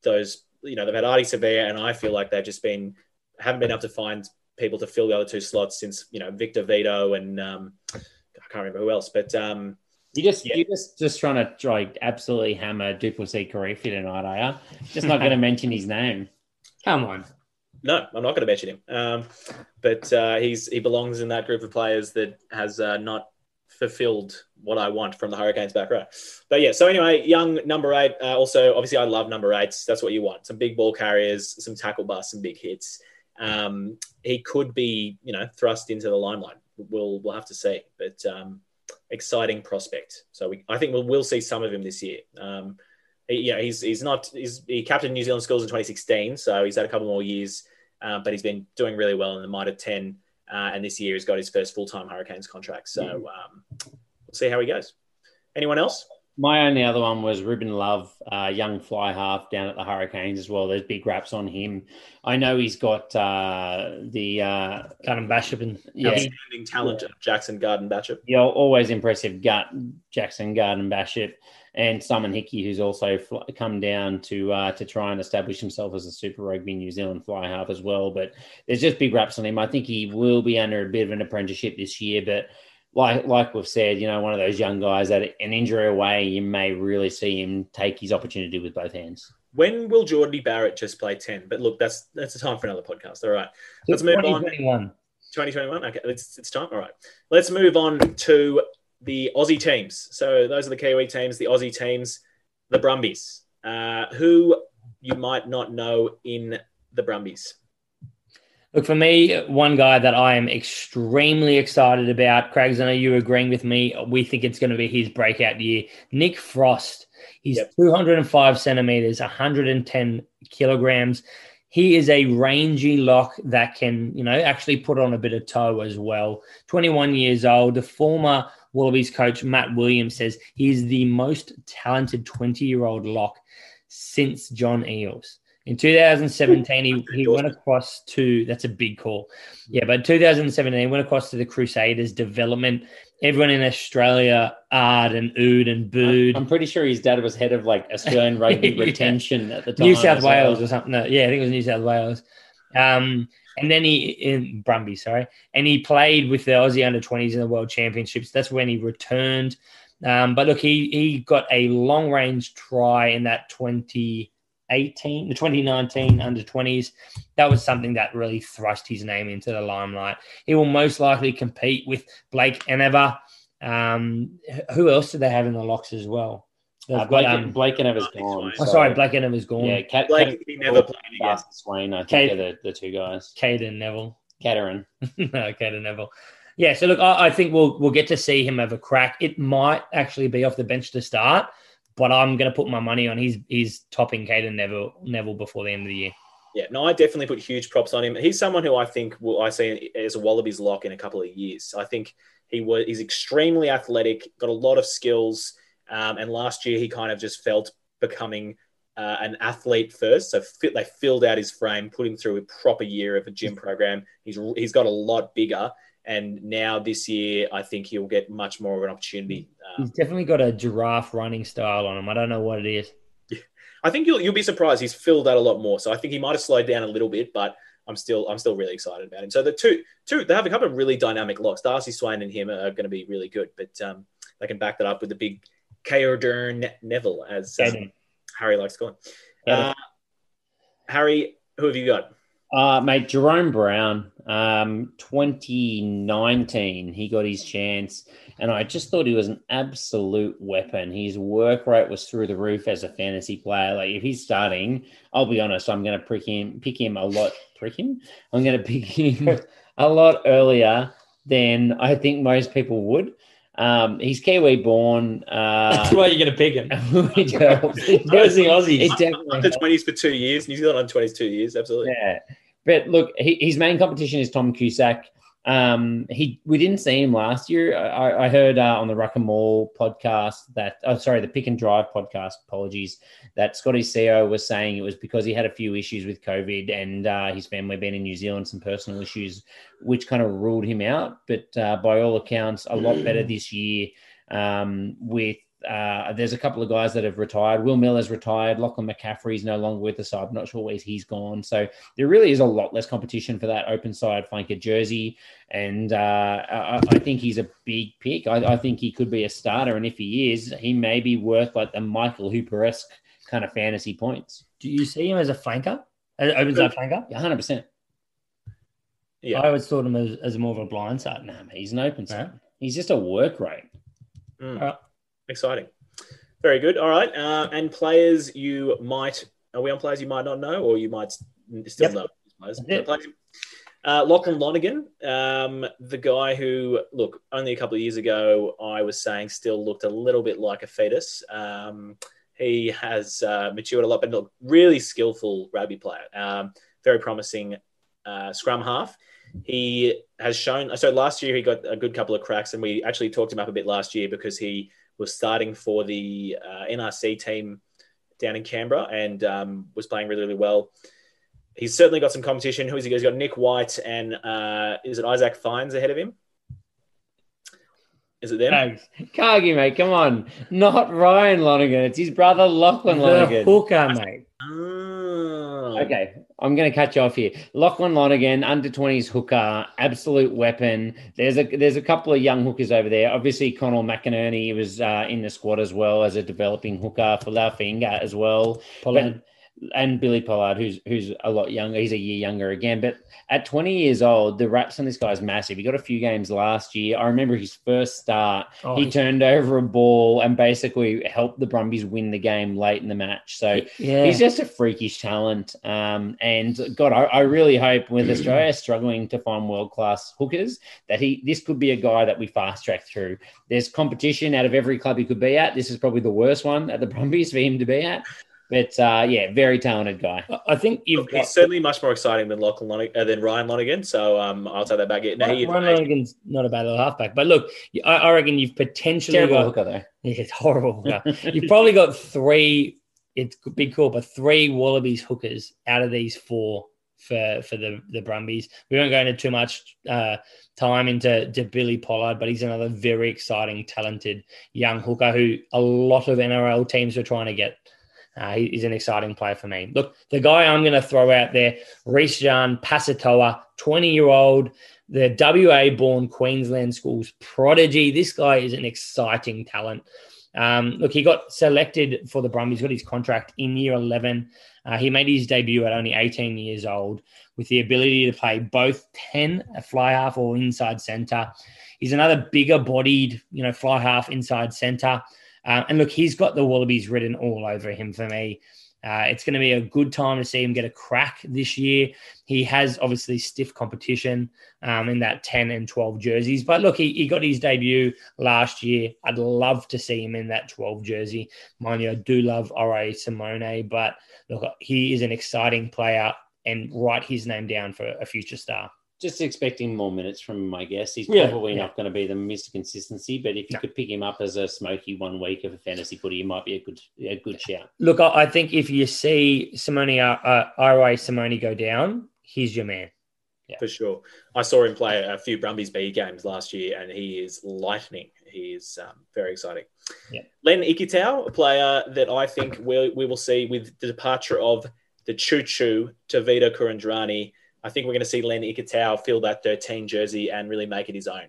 those. You know, they've had Ardie Savea, and I feel like they've just been haven't been able to find people to fill the other two slots since you know Victor Vito and um, I can't remember who else, but um, you just yeah. you're just just trying to like absolutely hammer Du'Plessis Kirifi tonight, are you? Just not going to mention his name. Come on. No, I'm not going to mention him. Um, but uh, he's he belongs in that group of players that has uh, not fulfilled what I want from the Hurricanes back row. But yeah, so anyway, young number eight. Uh, also, obviously, I love number eights. That's what you want: some big ball carriers, some tackle busts, some big hits. Um, he could be, you know, thrust into the limelight. We'll we'll have to see. But um, exciting prospect. So we, I think we'll, we'll see some of him this year. Um, he, yeah, he's he's not he's he captained New Zealand schools in 2016, so he's had a couple more years uh, but he's been doing really well in the Mitre 10. Uh, and this year he's got his first full time Hurricanes contract. So um, we'll see how he goes. Anyone else? My only other one was Ruben Love, uh, young fly half down at the Hurricanes as well. There's big raps on him. I know he's got uh, the uh, Garden Bachop and yeah. outstanding talent of Jackson Garden Bachop. Yeah, always impressive. Gut Jackson Garden Bachop and Simon Hickey, who's also fl- come down to uh, to try and establish himself as a Super Rugby New Zealand fly half as well. But there's just big raps on him. I think he will be under a bit of an apprenticeship this year, but like like we've said, you know, one of those young guys that an injury away, you may really see him take his opportunity with both hands. When will Jordie Barrett just play ten? But look, that's that's a time for another podcast. All right, let's move on. 2021. Okay, it's it's time. All right, let's move on to the Aussie teams. So those are the Kiwi teams, the Aussie teams, the Brumbies. Uh, who you might not know in the Brumbies. Look, for me, one guy that I am extremely excited about, Craig, I know you agreeing with me. We think it's going to be his breakout year. Nick Frost. He's yep. 205 centimeters, 110 kilograms. He is a rangy lock that can, you know, actually put on a bit of toe as well. 21 years old. The former Wallabies coach, Matt Williams, says he's the most talented 20 year old lock since John Eales. In 2017, he, he went across to that's a big call. Yeah, but 2017, he went across to the Crusaders development. Everyone in Australia ard and oohed and booed. I'm pretty sure his dad was head of like Australian rugby yeah. retention at the time. New South Wales well. or something. No, yeah, I think it was New South Wales. Um, and then he in Brumby, sorry, and he played with the Aussie under 20s in the World Championships. That's when he returned. Um, but look, he he got a long range try in that 20 18, the 2019 under 20s. That was something that really thrust his name into the limelight. He will most likely compete with Blake Enever. Um, who else do they have in the locks as well? Uh, Blake, um, Blake Enever's gone. Oh, sorry, Blake Enever's gone. Yeah, Kat, Blake, he never played against Swain. I think Kate, they're the, the two guys. Cadeyrn Neville. Caterin. no, Cadeyrn Neville. Yeah, so look, I, I, think we'll we'll get to see him have a crack. It might actually be off the bench to start, but I'm going to put my money on he's he's topping Cadeyrn Neville Neville before the end of the year. Yeah, no, I definitely put huge props on him. He's someone who I think will I see as a Wallabies lock in a couple of years. I think he was he's extremely athletic, got a lot of skills, um, and last year he kind of just felt becoming uh, an athlete first. So fit, they filled out his frame, put him through a proper year of a gym program. He's he's got a lot bigger, and now this year, I think he'll get much more of an opportunity. Um, He's definitely got a giraffe running style on him. I don't know what it is. I think you'll you'll be surprised. He's filled out a lot more. So I think he might have slowed down a little bit, but I'm still I'm still really excited about him. So the two two they have a couple of really dynamic locks. Darcy Swain and him are going to be really good, but um, they can back that up with the big Cadeyrn Neville, as um, Harry likes to call him. Uh, Harry, who have you got? Uh, mate, Jahrome Brown, um, 2019, he got his chance, and I just thought he was an absolute weapon. His work rate was through the roof as a fantasy player. Like if he's starting, I'll be honest, I'm going to pick him, pick him a lot, prick him. I'm going to pick him a lot earlier than I think most people would. Um, he's Kiwi born. Uh, That's why you're going to pick him. He's Aussie. He's definitely under twenties for two years. New Zealand under twenties two years. Absolutely. Yeah. But look, he, his main competition is Tom Cusack. Um, he we didn't see him last year. I, I heard uh, on the Ruck and Maul podcast that oh sorry, the Pick and Drive podcast. Apologies, that Scotty CEO was saying it was because he had a few issues with COVID and uh, his family being in New Zealand, some personal issues, which kind of ruled him out. But uh, by all accounts, a lot better this year um, with uh, there's a couple of guys that have retired. Will Miller's retired. Lachlan McCaffrey's no longer with the side. I'm not sure where he's gone. So there really is a lot less competition for that open side flanker jersey. And uh, I, I, think he's a big pick. I, I, think he could be a starter. And if he is, he may be worth like the Michael Hooper esque kind of fantasy points. Do you see him as a flanker? As open side flanker? Yeah, 100%. Yeah. I always thought him as, as more of a blind side. Nah, he's an open side. Yeah. He's just a work rate. Mm. Exciting. Very good. All right. Uh, and players you might, are we on players you might not know or you might still yep. know? Players? Uh, Lachlan Lonergan, um, the guy who, look, only a couple of years ago, I was saying still looked a little bit like a fetus. Um, he has uh, matured a lot, but look, really skillful rugby player. Um, very promising uh, scrum half. He has shown. So last year he got a good couple of cracks, and we actually talked him up a bit last year because he was starting for the uh, NRC team down in Canberra and um, was playing really, really well. He's certainly got some competition. Who is he? He's got Nick White and uh, is it Isaac Fines ahead of him? Is it them? Thanks. Cargie, mate, come on. Not Ryan Lonergan. It's his brother Lachlan The Lonergan. hooker, mate. Oh. Okay, I'm going to cut you off here. Lachlan Lonergan, under 20s hooker, absolute weapon. There's a there's a couple of young hookers over there. Obviously, Connal McInerney was uh, in the squad as well as a developing hooker for Laufinga as well. Pollard. And Billy Pollard, who's who's a lot younger. He's a year younger again. But at 20 years old, the raps on this guy's massive. He got a few games last year. I remember his first start. Oh, he turned over a ball and basically helped the Brumbies win the game late in the match. So Yeah. He's just a freakish talent. Um, and God, I, I really hope with Australia struggling to find world class hookers that he this could be a guy that we fast track through. There's competition out of every club he could be at. This is probably the worst one at the Brumbies for him to be at. But uh, yeah, very talented guy. I- I think you've Look, got he's certainly much more exciting than Lachlan Lonig- uh, than Ryan Lonergan. So um, I'll take that back. No, he, Ryan Lonergan's not a bad little halfback, but look, I, I reckon you've potentially Terrible got hooker though. Yeah, it's horrible. hooker. You've probably got three. It's a big call, but three Wallabies hookers out of these four for for the the Brumbies. We won't go into too much uh, time into to Billy Pollard, but he's another very exciting, talented young hooker who a lot of NRL teams are trying to get. Uh, he- he's an exciting player for me. Look, the guy I'm going to throw out there, Reesjan Pasitoa, 20 year old, the WA born Queensland schools prodigy. This guy is an exciting talent. Um, look, he got selected for the Brumbies, got his contract in year 11. Uh, he made his debut at only 18 years old with the ability to play both 10, a fly half or inside center. He's another bigger bodied, you know, fly half inside center. Uh, and look, he's got the Wallabies written all over him for me. Uh, it's going to be a good time to see him get a crack this year. He has obviously stiff competition um, in that 10 and 12 jerseys. But look, he, he got his debut last year. I'd love to see him in that 12 jersey. Mind you, I do love Ore Simone, but look, he is an exciting player and write his name down for a future star. Just expecting more minutes from him, I guess. He's Yeah, probably yeah. not going to be the Mr. Consistency, but if you No. could pick him up as a smoky one week of a fantasy footy, he might be a good a good shout. Look, I, I think if you see Simone, uh, uh, Ore Simone go down, he's your man. for sure. I saw him play a few Brumbies B games last year, and he is lightning. He is um, very exciting. Yeah. Len Ikitau, a player that I think we we will see with the departure of the Choo Choo to Vito Kuridrani. I think we're going to see Len Ikitau fill that 13 jersey and really make it his own.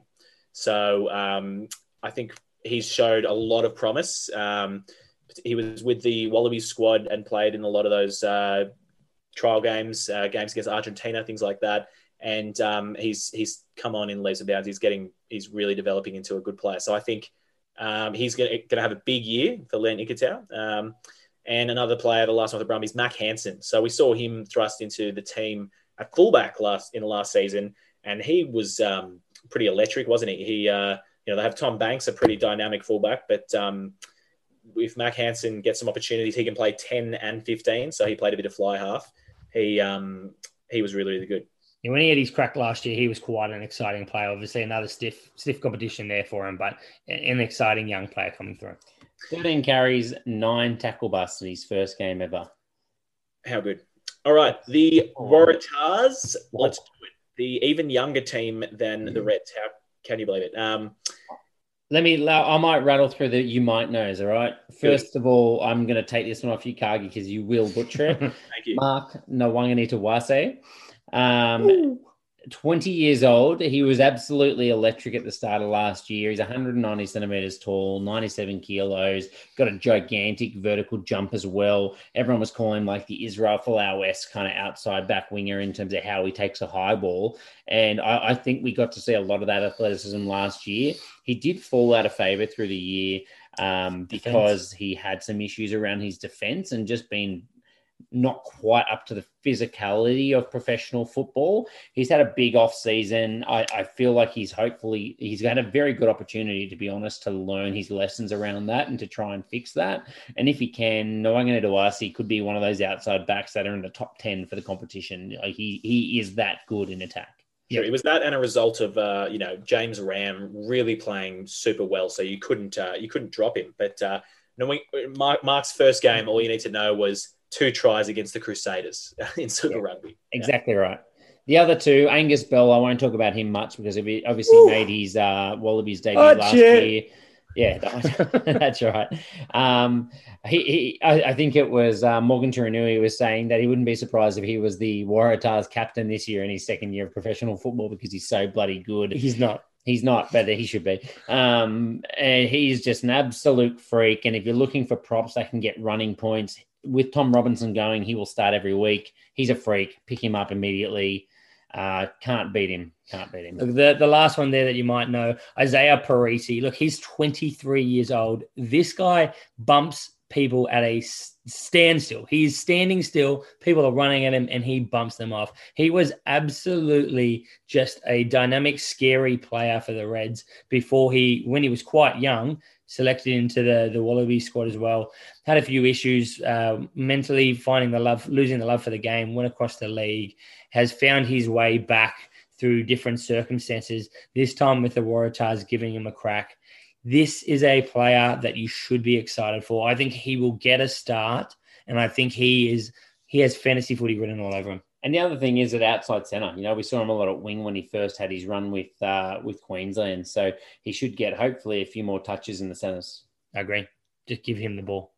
So um, I think he's showed a lot of promise. Um, he was with the Wallabies squad and played in a lot of those uh, trial games, uh, games against Argentina, things like that and um, he's he's come on in leaps and bounds. He's getting he's really developing into a good player. So I think um, he's going to have a big year for Len Ikitau. Um, and another player, the last one for the Brumbies, Mac Hansen. So we saw him thrust into the team at fullback last in the last season, and he was um, pretty electric, wasn't he? He uh, you know they have Tom Banks, a pretty dynamic fullback, but um, if Mac Hansen gets some opportunities, he can play ten and fifteen. So he played a bit of fly half. He um, he was really really good. And when he had his crack last year, he was quite an exciting player. Obviously, another stiff, stiff competition there for him, but an exciting young player coming through. 13 carries, nine tackle busts in his first game ever. How good. All right. The Waratahs, let's do it. The even younger team than the Reds. How can you believe it? Um, Let me, I might rattle through the you might knows, all right? First of all, I'm going to take this one off you, Cargie, because you will butcher it. thank you. Mark Nawaqanitawase. Um, 20 years old. He was absolutely electric at the start of last year. He's 190 centimeters tall, 97 kilos, got a gigantic vertical jump as well. Everyone was calling him like the Israel Folau West kind of outside back winger in terms of how he takes a high ball. And I, I think we got to see a lot of that athleticism last year. He did fall out of favor through the year um, because he had some issues around his defense and just been not quite up to the physicality of professional football. He's had a big off season. I, I feel like he's hopefully he's had a very good opportunity, to be honest, to learn his lessons around that and to try and fix that. And if he can, Nawaqanitawase could be one of those outside backs that are in the top ten for the competition. Like he he is that good in attack. Sure, it was that and a result of uh, you know James Ramm really playing super well, so you couldn't uh, you couldn't drop him. But uh, Mark, Mark's first game, all you need to know was two tries against the Crusaders in Super yeah, Rugby. Exactly right. The other two, Angus Bell, I won't talk about him much because he obviously Ooh. made his uh, Wallabies debut oh, last year. Yeah, that's right. Um, he, he I, I, think it was uh, Morgan Turinui was saying that he wouldn't be surprised if he was the Waratahs captain this year in his second year of professional football because he's so bloody good. He's not. He's not, but he should be. Um, and he's just an absolute freak. And if you're looking for props that can get running points, with Tom Robinson going, he will start every week. He's a freak. Pick him up immediately. Uh, can't beat him. Can't beat him. Look, the, the last one there that you might know, Izaia Perese. Look, he's 23 years old. This guy bumps people at a standstill. He's standing still. People are running at him and he bumps them off. He was absolutely just a dynamic, scary player for the Reds before he, when he was quite young, selected into the the Wallaby squad as well. Had a few issues uh, mentally, finding the love, losing the love for the game. Went across the league, has found his way back through different circumstances. This time with the Waratahs giving him a crack. This is a player that you should be excited for. I think he will get a start, and I think he is he has fantasy footy written all over him. And the other thing is at outside centre. You know, we saw him a lot at wing when he first had his run with uh, with Queensland, so he should get hopefully a few more touches in the centres. I agree. Just give him the ball.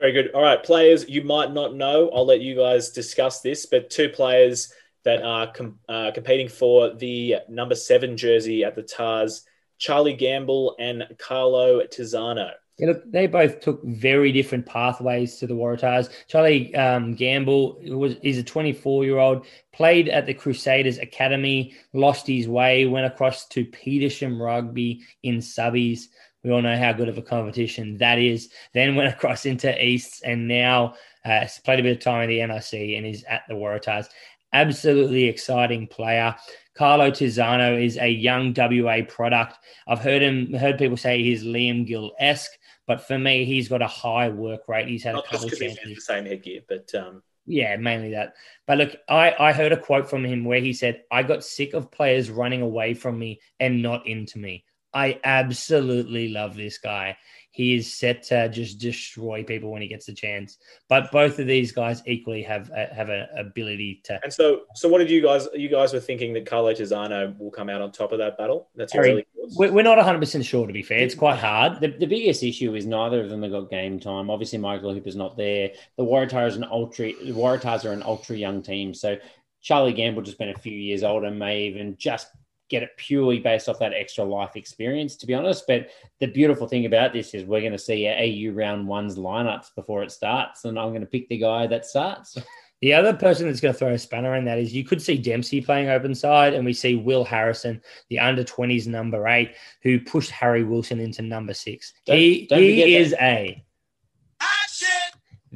Very good. All right, players you might not know. I'll let you guys discuss this, but two players that are com- uh, competing for the number seven jersey at the Tahs: Charlie Gamble and Carlo Tizzano. Yeah, look, they both took very different pathways to the Waratahs. Charlie um, Gamble was is a 24 year old, played at the Crusaders Academy, lost his way, went across to Petersham Rugby in subbies. We all know how good of a competition that is. Then went across into Easts and now uh, played a bit of time in the NRC and is at the Waratahs. Absolutely exciting player. Carlo Tizzano is a young WA product. I've heard him heard people say he's Liam Gill esque. But for me, he's got a high work rate. He's had Not a couple just because the same headgear, but um... yeah, mainly that. But look, I I heard a quote from him where he said, "I got sick of players running away from me and not into me." I absolutely love this guy he is set to just destroy people when he gets the chance. But both of these guys equally have a, have an ability to. And so, so what did you guys? You guys were thinking that Carlo Tizzano will come out on top of that battle. That's Harry, really we're not 100 percent sure. To be fair, it's quite hard. The, the biggest issue is neither of them have got game time. Obviously, Michael Hooper's not there. The Waratahs are an ultra. The Waratahs are an ultra young team, so. Charlie Gamble just been a few years older, may even just get it purely based off that extra life experience, to be honest. But the beautiful thing about this is we're going to see AU round one's lineups before it starts, and I'm going to pick the guy that starts. The other person that's going to throw a spanner in that is you could see Dempsey playing open side, and we see Will Harrison, the under 20s number eight, who pushed Harry Wilson into number six. Don't, he don't he is that. a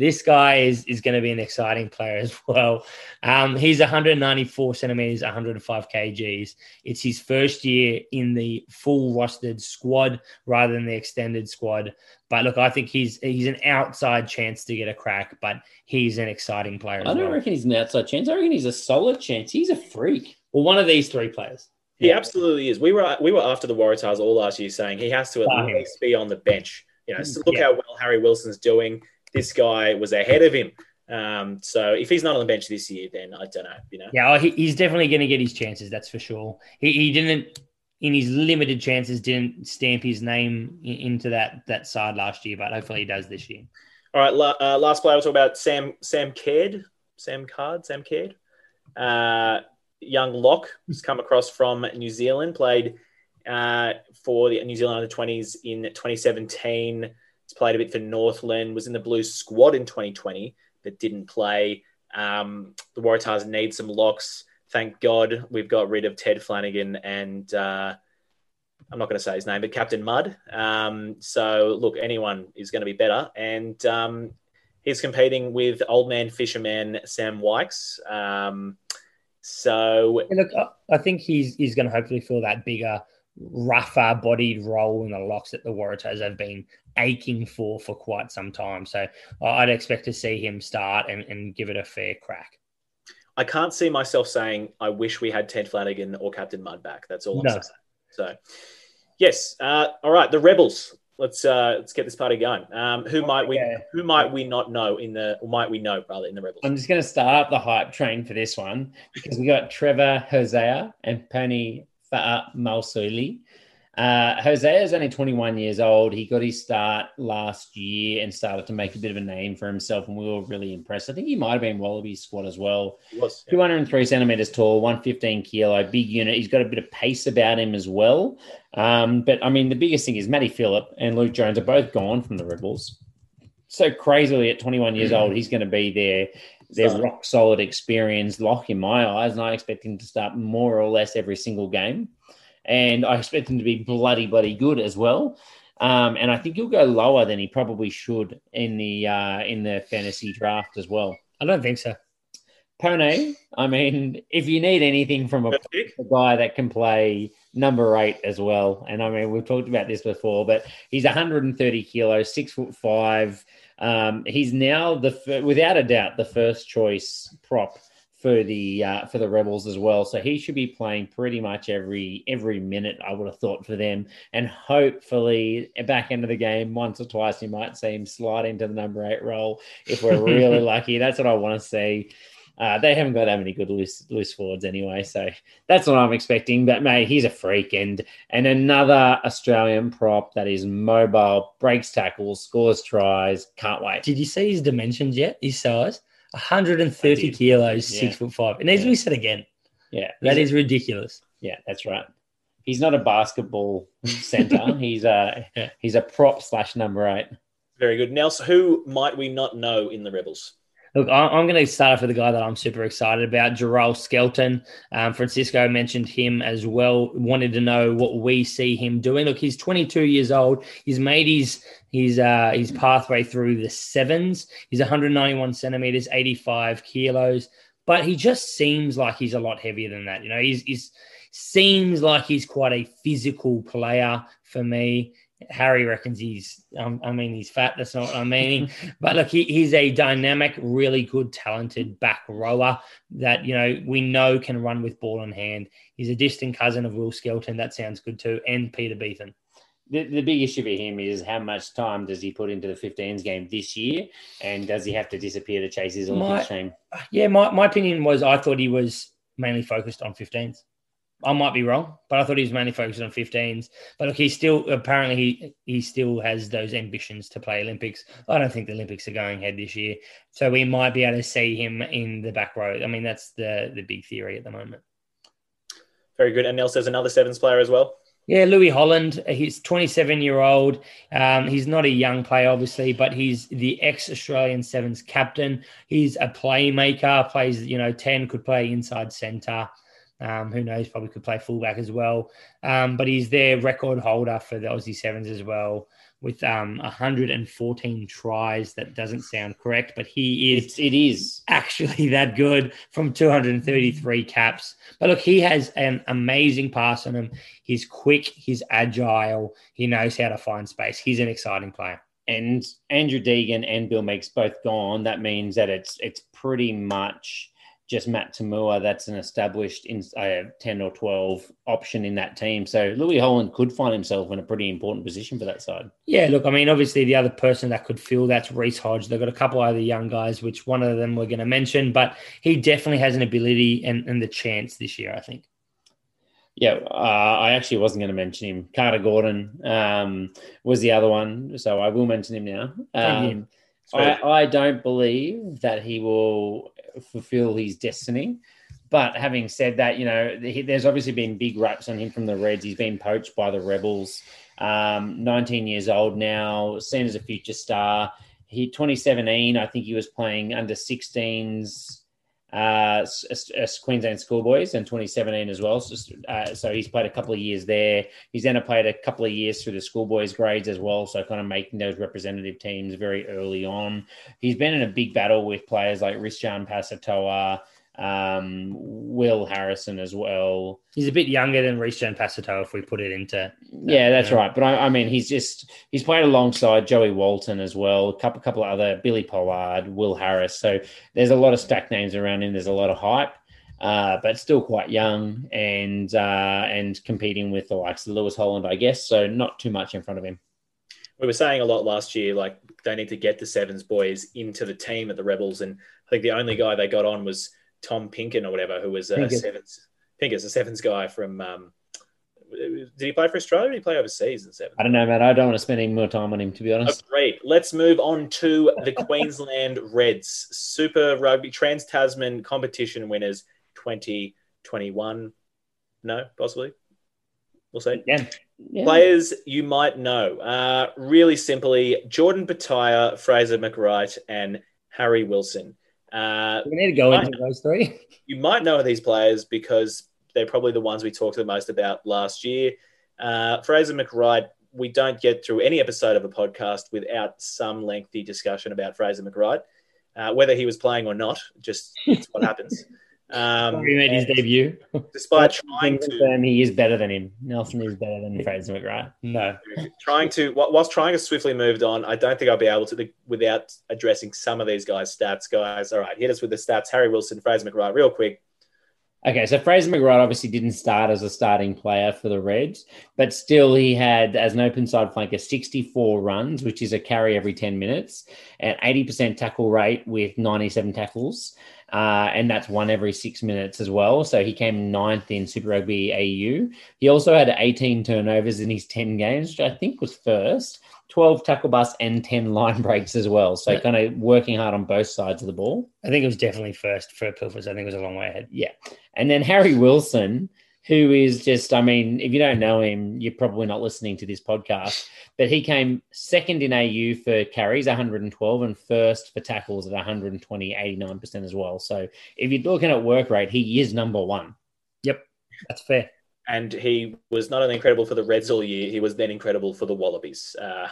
this guy is, is going to be an exciting player as well. Um, he's 194 centimeters, 105 kgs. It's his first year in the full rostered squad rather than the extended squad. But look, I think he's he's an outside chance to get a crack, but he's an exciting player. I don't well. reckon he's an outside chance. I reckon he's a solid chance. He's a freak. Well, one of these three players. He yeah. absolutely is. We were we were after the Waratahs all last year, saying he has to at least be on the bench. You know, so look yeah. how well Harry Wilson's doing this guy was ahead of him. Um, so if he's not on the bench this year, then I don't know. You know. Yeah, he, he's definitely going to get his chances. That's for sure. He, he didn't in his limited chances didn't stamp his name into that that side last year, but hopefully he does this year. All right, la- uh, last player we'll talk about Sam Sam Caird, Sam Card, Sam Caird, uh, young lock who's come across from New Zealand, played uh, for the New Zealand under twenties in 2017 He's played a bit for Northland, was in the Blues squad in 2020, but didn't play. Um, the Waratahs need some locks. Thank God we've got rid of Ted Flanagan and uh, I'm not going to say his name, but Captain Mud. Um, so look, anyone is going to be better. And um, He's competing with old man fisherman Sam Wykes. Um, so look, I think he's he's going to hopefully fill that bigger, rougher bodied role in the locks that the Waratahs have been aching for for quite some time. So I'd expect to see him start and, and give it a fair crack. I can't see myself saying I wish we had Ted Flanagan or Captain Mud back. That's all I'm no. saying. So, yes. Uh, all right, the Rebels. Let's uh, let's get this party going. Um, who might we yeah. who might we not know in the or might we know rather in the Rebels? I'm just going to start up the hype train for this one because we got Trevor Hosea and Pone Fa'amausili. Uh, Hosea is only 21 years old. He got his start last year and started to make a bit of a name for himself, and we were really impressed. I think he might have been Wallaby's squad as well. Was yeah. 203 centimeters tall, 115 kilo, big unit. He's got a bit of pace about him as well. Um, but I mean, the biggest thing is Matty Philip and Luke Jones are both gone from the Rebels. So crazily, at 21 years old, he's going to be their their rock solid experience lock in my eyes, and I expect him to start more or less every single game and I expect him to be bloody, bloody good as well. Um, and I think he'll go lower than he probably should in the uh, in the fantasy draft as well. I don't think so. Pone, I mean, if you need anything from a, a, guy that can play number eight as well, and I mean, we've talked about this before, but he's 130 kilos, six foot five. Um, he's now the without a doubt the first choice prop for the uh, for the Rebels as well. So he should be playing pretty much every every minute. I would have thought for them, and hopefully back end of the game, once or twice you might see him slide into the number eight role if we're really lucky. That's what I want to see. Uh, they haven't got that many good loose loose forwards anyway, so that's what I'm expecting. But mate, he's a freak, and and another Australian prop that is mobile, breaks tackles, scores tries. Can't wait. Did you see his dimensions yet? His size? 130 kilos, yeah. six foot five. It needs yeah. to be said again. Yeah, that is ridiculous. Yeah, that's right. He's not a basketball center. he's a yeah. he's a prop slash number eight. Very good, Nelson. Who might we not know in the Rebels? Look, I'm going to start off with a guy that I'm super excited about, Jarrell Skelton. Um, Francisco mentioned him as well. Wanted to know what we see him doing. Look, he's 22 years old. He's made his his uh, his pathway through the sevens. He's 191 centimeters, 85 kilos, but he just seems like he's a lot heavier than that. You know, he's, he's seems like he's quite a physical player for me. Harry reckons he's, um, I mean, he's fat. That's not what I'm meaning. but look, he, he's a dynamic, really good, talented back rower that, you know, we know can run with ball in hand. He's a distant cousin of Will Skelton. That sounds good too. And Peter Beetham. The, the big issue for him is how much time does he put into the 15s game this year? And does he have to disappear to chase his Olympic dream? Yeah, my, my opinion was I thought he was mainly focused on 15s. I might be wrong, but I thought he was mainly focused on 15s. But look, he still apparently he he still has those ambitions to play Olympics. I don't think the Olympics are going ahead this year, so we might be able to see him in the back row. I mean, that's the the big theory at the moment. Very good. And Nels says another sevens player as well. Yeah, Lewis Holland. He's 27 year old. Um, he's not a young player, obviously, but he's the ex Australian Sevens captain. He's a playmaker. Plays, you know, 10 could play inside centre. Um, who knows? Probably could play fullback as well. Um, but he's their record holder for the Aussie Sevens as well, with um, 114 tries. That doesn't sound correct, but he is. It's, it is actually that good from 233 caps. But look, he has an amazing pass on him. He's quick. He's agile. He knows how to find space. He's an exciting player. And Andrew Deegan and Bill Meakes both gone. That means that it's it's pretty much just Matt To'omua, that's an established in, uh, 10 or 12 option in that team. So Lewis Holland could find himself in a pretty important position for that side. Yeah, look, I mean, obviously the other person that could fill that's Reece Hodge. They've got a couple other young guys, which one of them we're going to mention, but he definitely has an ability and, and the chance this year, I think. Yeah, uh, I actually wasn't going to mention him. Carter Gordon um, was the other one, so I will mention him now. Um, I, I, don't believe that he will fulfill his destiny. But having said that, you know, he, there's obviously been big raps on him from the Reds. He's been poached by the Rebels. Um, 19 years old now, seen as a future star. He 2017, I think he was playing under 16s uh, Queensland Schoolboys in 2017 as well. So, uh, so, he's played a couple of years there. He's then played a couple of years through the Schoolboys grades as well. So kind of making those representative teams very early on. He's been in a big battle with players like Reesjan Pasitoa, um, Will Harrison as well. He's a bit younger than Reesjan Pasitoa if we put it into. yeah, that's right. But I, I, mean, he's just he's played alongside Joey Walton as well, a couple couple of other Billy Pollard, Will Harris. So there's a lot of stack names around him. There's a lot of hype. Uh, but still quite young and uh, and competing with the likes of Lewis Holland, I guess. So not too much in front of him. We were saying a lot last year, like they need to get the Sevens boys into the team at the Rebels, and I think the only guy they got on was Tom Pinkin or whatever, who was a Pinkett. sevens. Pinkett's a sevens guy from. Um, did he play for Australia? or Did he play overseas in sevens? I don't know, man. I don't want to spend any more time on him, to be honest. Oh, great. Let's move on to the Queensland Reds Super Rugby Trans Tasman competition winners 2021. No, possibly. We'll see. Yeah. yeah. Players you might know. Uh, really simply, Jordan Petaia, Fraser McReight, and Harry Wilson. Uh, we need to go into those three. You might know these players because they're probably the ones we talked the most about last year. Uh, Fraser McReight, we don't get through any episode of a podcast without some lengthy discussion about Fraser McReight, uh, whether he was playing or not. Just it's what happens. Um, he made his debut. Despite trying to, he is better than him. Nelson is better than Fraser McReight. No, trying to whilst trying to swiftly moved on. I don't think I'll be able to without addressing some of these guys' stats. Guys, all right, hit us with the stats. Harry Wilson, Fraser McReight, real quick. Okay, so Fraser McReight obviously didn't start as a starting player for the Reds, but still he had, as an open side flanker, 64 runs, which is a carry every 10 minutes, and 80% tackle rate with 97 tackles uh, and that's one every six minutes as well. So he came ninth in Super Rugby AU. He also had 18 turnovers in his 10 games, which I think was first. 12 tackle busts and 10 line breaks as well. So yeah. kind of working hard on both sides of the ball. I think it was definitely first for Pilfers. I think it was a long way ahead. Yeah. And then Harry Wilson, who is just, I mean, if you don't know him, you're probably not listening to this podcast. But he came second in AU for carries, 112, and first for tackles at 120, 89% as well. So if you're looking at work rate, he is number one. Yep, that's fair. And he was not only incredible for the Reds all year, he was then incredible for the Wallabies uh,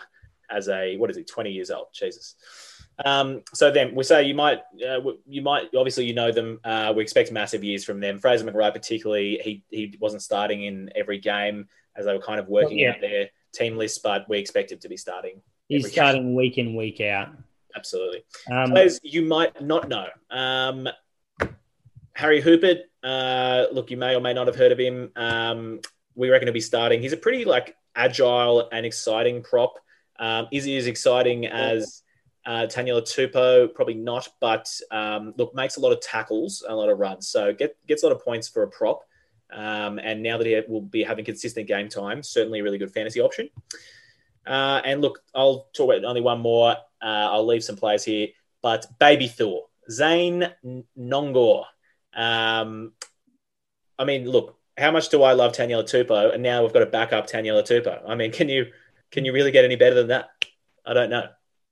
as a, what is he, 20 years old? Jesus. Um, so then we say you might, uh, you might obviously you know them. Uh, we expect massive years from them. Fraser McReight, particularly, he he wasn't starting in every game as they were kind of working yeah. out their team list, but we expect him to be starting. He's starting game. week in week out. Absolutely. Um, Players you might not know. Um, Harry Hoopert. Uh, look, you may or may not have heard of him. Um, we reckon to be starting. He's a pretty like agile and exciting prop. Um, is he as exciting as uh, Taniela Tupou, probably not, but um, look, makes a lot of tackles, a lot of runs. So get, gets a lot of points for a prop. Um, and now that he will be having consistent game time, certainly a really good fantasy option. Uh, and look, I'll talk about only one more. Uh, I'll leave some players here, but Baby Thor, Zane Nonggorr. Um, I mean, look, how much do I love Taniela Tupou? And now we've got to back up Taniela Tupou. I mean, can you can you really get any better than that? I don't know.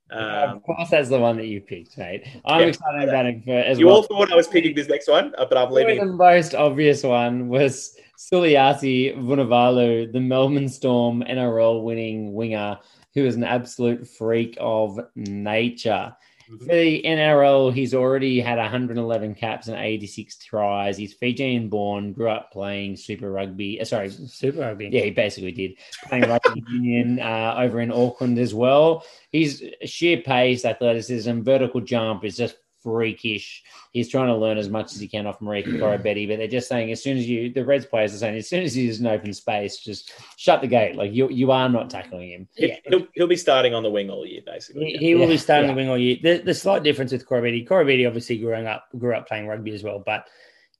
Um, of course, that's the one that you picked, right? I'm yeah, excited about it for, as you well. all thought I was picking this next one, uh, but I'm leaving. The most obvious one was Suliasi Vunivalu, the Melbourne Storm NRL winning winger, who is an absolute freak of nature. For the NRL, he's already had 111 caps and 86 tries. He's Fijian born, grew up playing Super Rugby. Uh, sorry, Super Rugby. Yeah, he basically did. Playing Rugby Union uh, over in Auckland as well. He's sheer pace, athleticism, vertical jump is just freakish. He's trying to learn as much as he can off Marika Koroibete, but they're just saying as soon as you, the Reds players are saying, as soon as he's in open space, just shut the gate. Like you, you are not tackling him. Yeah. He'll, he'll be starting on the wing all year, basically. He, he will be starting yeah. the wing all year. The, the slight difference with Koroibete, Koroibete obviously growing up, grew up playing rugby as well, but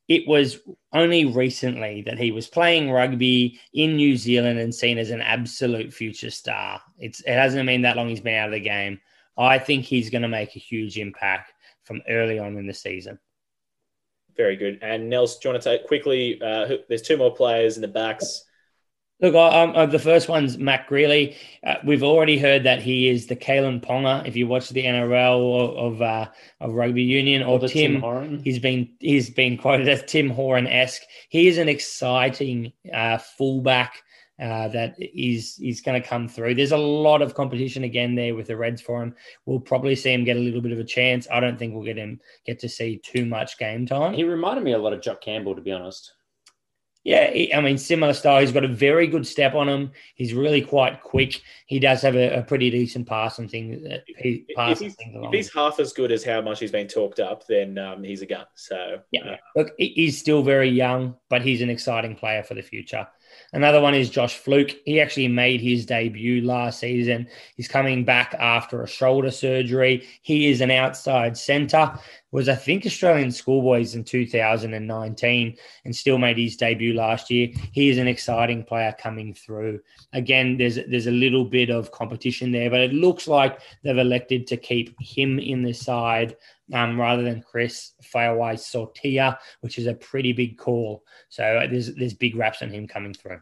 it was only recently that he was playing rugby in New Zealand and seen as an absolute future star. It's it hasn't been that long he's been out of the game. I think he's going to make a huge impact from early on in the season. Very good. And Nels, do you want to take quickly? Uh, there's two more players in the backs. Look, um, the first one's Mac Grealy. Uh, we've already heard that he is the Kalyn Ponga. If you watch the NRL of uh, of rugby union or, or Tim, Tim he's been he's been quoted as Tim Horan esque. He is an exciting uh, fullback uh, that is is going to come through. There's a lot of competition again there with the Reds for him. We'll probably see him get a little bit of a chance. I don't think we'll get him get to see too much game time. He reminded me a lot of Jock Campbell, to be honest. Yeah, I mean, similar style. He's got a very good step on him. He's really quite quick. He does have a, a pretty decent pass and things. Uh, he if, he's, if he's half as good as how much he's been talked up, then um, he's a gun. So yeah, uh, look, he's still very young, but he's an exciting player for the future. Another one is Josh Flook. He actually made his debut last season. He's coming back after a shoulder surgery. He is an outside centre. Was I think Australian schoolboys in 2019 and still made his debut last year. He is an exciting player coming through. Again, there's there's a little bit of competition there, but it looks like they've elected to keep him in the side um, rather than Chris Feauai Sautia, which is a pretty big call. So there's there's big raps on him coming through.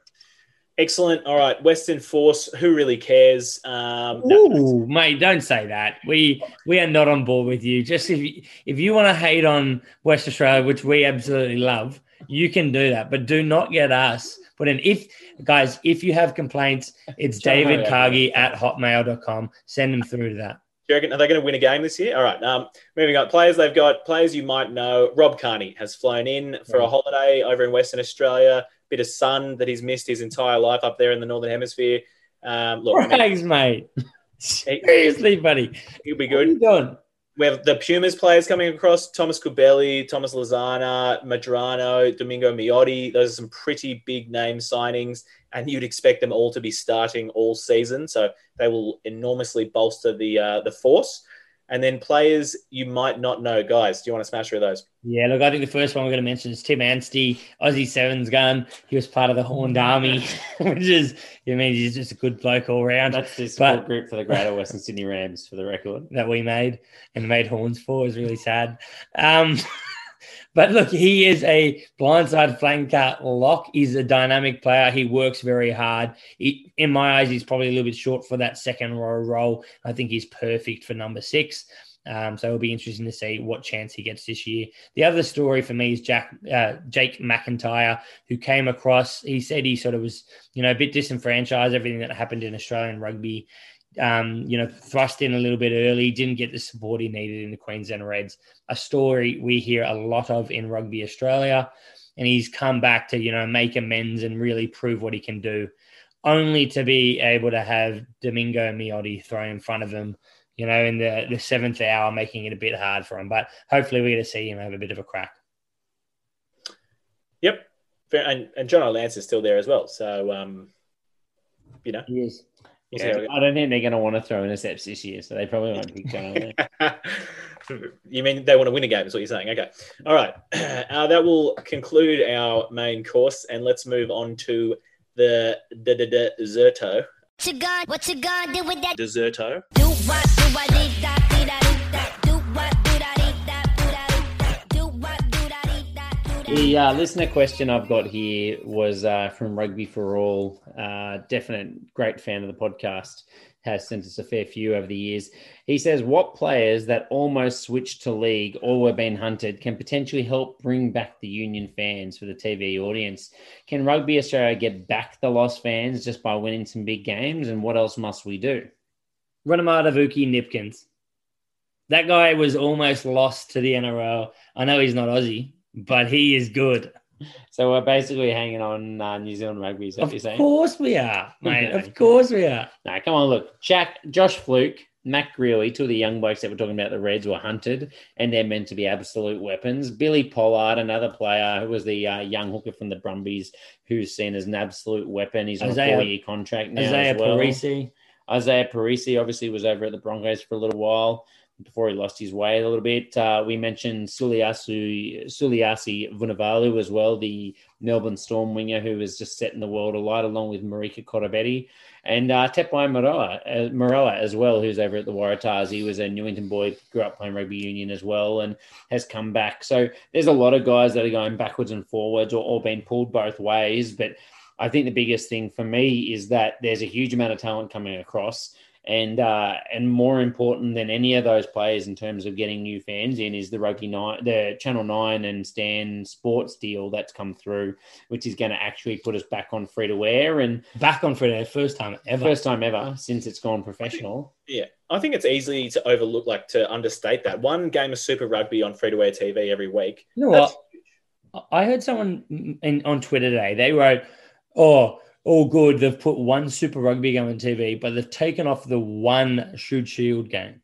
Excellent. All right, Western Force. Who really cares? Um, no. Ooh, mate, don't say that. We we are not on board with you. Just if you, if you want to hate on West Australia, which we absolutely love, you can do that. But do not get us. But in if guys, if you have complaints, it's David Cargie at hotmail.com. Send them through to that. Do you reckon are they going to win a game this year? All right. Um, moving on. Players they've got players you might know. Rob Kearney has flown in for a holiday over in Western Australia. Bit of sun that he's missed his entire life up there in the northern hemisphere. Um, look, Thanks, I mean, mate. Seriously, buddy. He'll be good. We have the Pumas players coming across: Thomas Cubelli, Thomas Lezana, Medrano, Domingo Miotti. Those are some pretty big name signings and you'd expect them all to be starting all season. So they will enormously bolster the uh, the force. And then players you might not know, guys. Do you want to smash through those? Yeah, look, I think the first one we're going to mention is Tim Anstee, Aussie Sevens gun. He was part of the Horned Army, which is, I mean, he's just a good bloke all round. That's the support but, group for the Greater Western Sydney Rams, for the record. That we made and made horns for is really sad. Um, But look, he is a blindside flanker lock. He's a dynamic player. He works very hard. He, in my eyes, he's probably a little bit short for that second row role. I think he's perfect for number six. Um, so it'll be interesting to see what chance he gets this year. The other story for me is Jack uh, Jake McIntyre, who came across. He said he sort of was, you know, a bit disenfranchised. Everything that happened in Australian rugby um, you know, thrust in a little bit early, didn't get the support he needed in the Queensland Reds. A story we hear a lot of in Rugby Australia. And he's come back to, you know, make amends and really prove what he can do, only to be able to have Domingo Miotti thrown in front of him, you know, in the, the seventh hour, making it a bit hard for him. But hopefully we're going to see him have a bit of a crack. Yep. And, and John Lance is still there as well. So, um, you know. He is. Yeah, I don't think they're going to want to throw intercepts this year, so they probably won't pick John. you mean they want to win a game? Is what you're saying? Okay, all right. Uh, that will conclude our main course, and let's move on to the the, the, the deserto. What you gonna, what you gonna do with that deserto? Do what, do what, The uh, listener question I've got here was uh, from Rugby for All. Uh, definite great fan of the podcast. Has sent us a fair few over the years. He says, What players that almost switched to league or were being hunted can potentially help bring back the Union fans for the TV audience? Can Rugby Australia get back the lost fans just by winning some big games? And what else must we do? Ranamata Kneepkens. That guy was almost lost to the NRL. I know he's not Aussie, but he is good. So we're basically hanging on uh, New Zealand rugby. Is that of you're course we are, mate. of course we are. No, come on, look, Jack, Josh Flook, Mac Grealy, two of the young blokes that we're talking about, the Reds were hunted, and they're meant to be absolute weapons. Billy Pollard, another player who was the uh, young hooker from the Brumbies, who's seen as an absolute weapon. He's on Izaia, a four-year contract now Izaia as well. Perese. Izaia Perese obviously was over at the Broncos for a little while before he lost his way a little bit. Uh, we mentioned Suliasi, Suliasi Vunivalu as well, the Melbourne Storm winger who was just setting the world alight along with Marika Koroibete. And uh, Tepai Moeroa, uh, as well, who's over at the Waratahs. He was a Newington boy, grew up playing rugby union as well, and has come back. So there's a lot of guys that are going backwards and forwards or, or being pulled both ways. But I think the biggest thing for me is that there's a huge amount of talent coming across and uh, and more important than any of those players in terms of getting new fans in is the rugby nine, the Channel Nine and Stan Sports deal that's come through, which is going to actually put us back on free to wear and back on free to wear first time ever, first time ever since it's gone professional. Yeah, I think it's easy to overlook, like to understate that one game of Super Rugby on free to wear TV every week. You know what? I heard someone in, on Twitter today. They wrote, "Oh." All good. They've put one Super Rugby game on TV, but they've taken off the one Shute Shield game.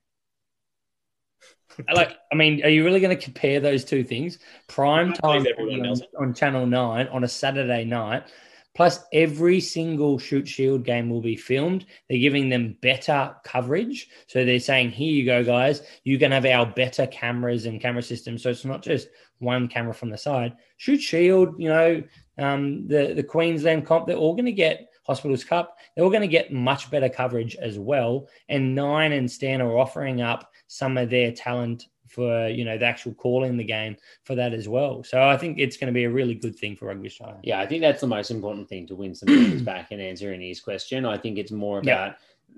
like, I mean, are you really going to compare those two things? Prime time on, on, Channel 9 on a Saturday night, plus every single Shute Shield game will be filmed. They're giving them better coverage. So they're saying, here you go, guys. You can have our better cameras and camera systems. So it's not just one camera from the side. Shoot Shield, you know, um, the the Queensland comp, they're all going to get Hospitals Cup. They're all going to get much better coverage as well. And Nine and Stan are offering up some of their talent for you know the actual call in the game for that as well. So I think it's going to be a really good thing for Rugby Australia. Yeah, I think that's the most important thing to win some games back and answering his question. I think it's more about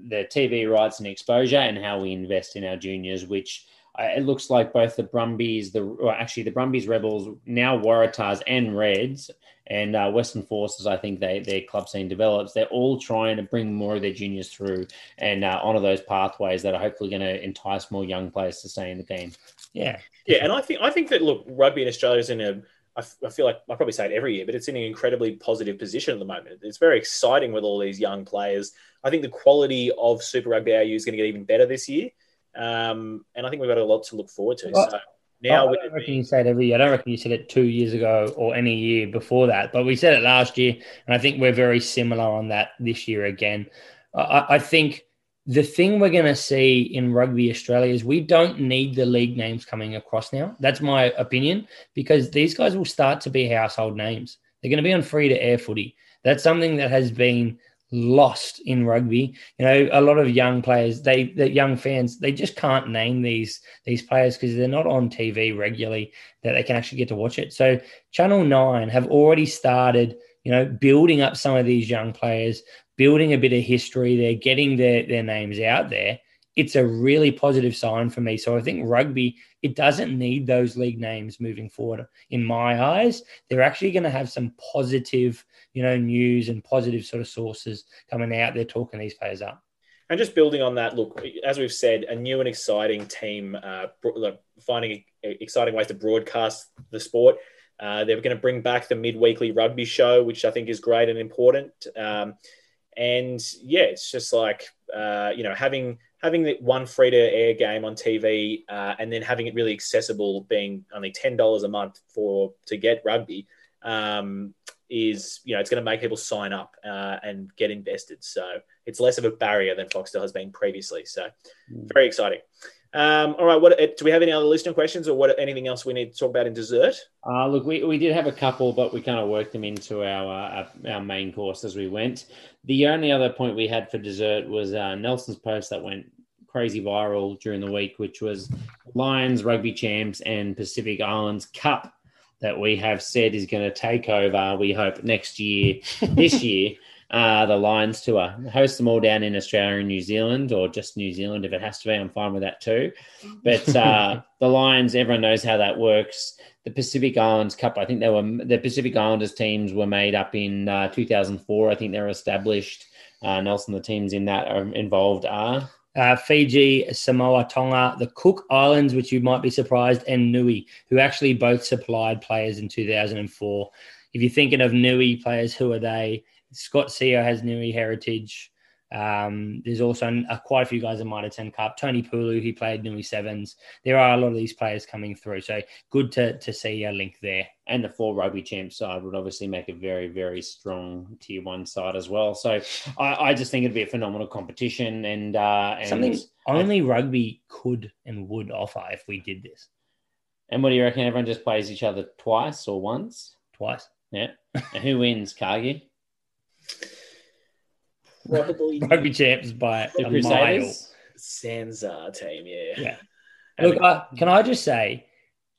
the TV rights and exposure and how we invest in our juniors, which uh, it looks like both the Brumbies, the actually the Brumbies, Rebels, now Waratahs and Reds and uh, Western Forces, I think they their club scene develops. They're all trying to bring more of their juniors through and uh, onto those pathways that are hopefully going to entice more young players to stay in the game. Yeah, yeah, and I think I think that look, rugby in Australia is in a I, f- I feel like I probably say it every year, but it's in an incredibly positive position at the moment. It's very exciting with all these young players. I think the quality of Super Rugby AU is going to get even better this year, um, and I think we've got a lot to look forward to. Well, so now, I don't reckon you said every year. I don't reckon you said it two years ago or any year before that, but we said it last year, and I think we're very similar on that this year again. I, I think the thing we're going to see in Rugby Australia is we don't need the league names coming across now. That's my opinion because these guys will start to be household names. They're going to be on free to air footy. That's something that has been lost in rugby. You know, a lot of young players, they the young fans, they just can't name these these players because they're not on TV regularly that they can actually get to watch it. So Channel 9 have already started, you know, building up some of these young players, building a bit of history. They're getting their their names out there. It's a really positive sign for me. So I think rugby, it doesn't need those league names moving forward. In my eyes, they're actually going to have some positive you know, news and positive sort of sources coming out They're talking these players up. And just building on that, look, as we've said, a new and exciting team uh, finding exciting ways to broadcast the sport. Uh, they're going to bring back the mid-weekly rugby show, which I think is great and important. Um, and yeah, it's just like uh, you know having having the one free to air game on TV uh, and then having it really accessible, being only ten dollars a month for to get rugby. Um, is you know it's going to make people sign up uh, and get invested. So it's less of a barrier than Foxtel has been previously. So mm. very exciting. Um, all right, what uh, do we have any other listener questions or what anything else we need to talk about in dessert? Uh, look, we, we did have a couple, but we kind of worked them into our, uh, our, our main course as we went. The only other point we had for dessert was uh, Nelson's post that went crazy viral during the week, which was Lions rugby champs and Pacific Islands Cup that we have said is going to take over, we hope, next year, this year, uh, the Lions tour. Host them all down in Australia and New Zealand, or just New Zealand if it has to be. I'm fine with that too. But uh, the Lions, everyone knows how that works. The Pacific Islands Cup, I think they were the Pacific Islanders teams were made up in uh, 2004. I think they were established. Uh, Nelson, the teams in that are involved are uh, Fiji, Samoa, Tonga, the Cook Islands, which you might be surprised, and Niue, who actually both supplied players in 2004. If you're thinking of Niue players, who are they? Scott Sio has Niue heritage. Um, there's also uh, quite a few guys in Mitre 10 Cup. Tony Pulu, he played Niue Sevens. There are a lot of these players coming through. So good to, to see a link there. And the four rugby champ side would obviously make a very, very strong tier one side as well. So I, I just think it'd be a phenomenal competition and, uh, and something only rugby could and would offer if we did this. And what do you reckon? Everyone just plays each other twice or once? Twice. Yeah. and who wins, Cargie? Probably rugby champs by the a Crusaders. mile. Sansa team, yeah. Yeah. Look, uh, can I just say,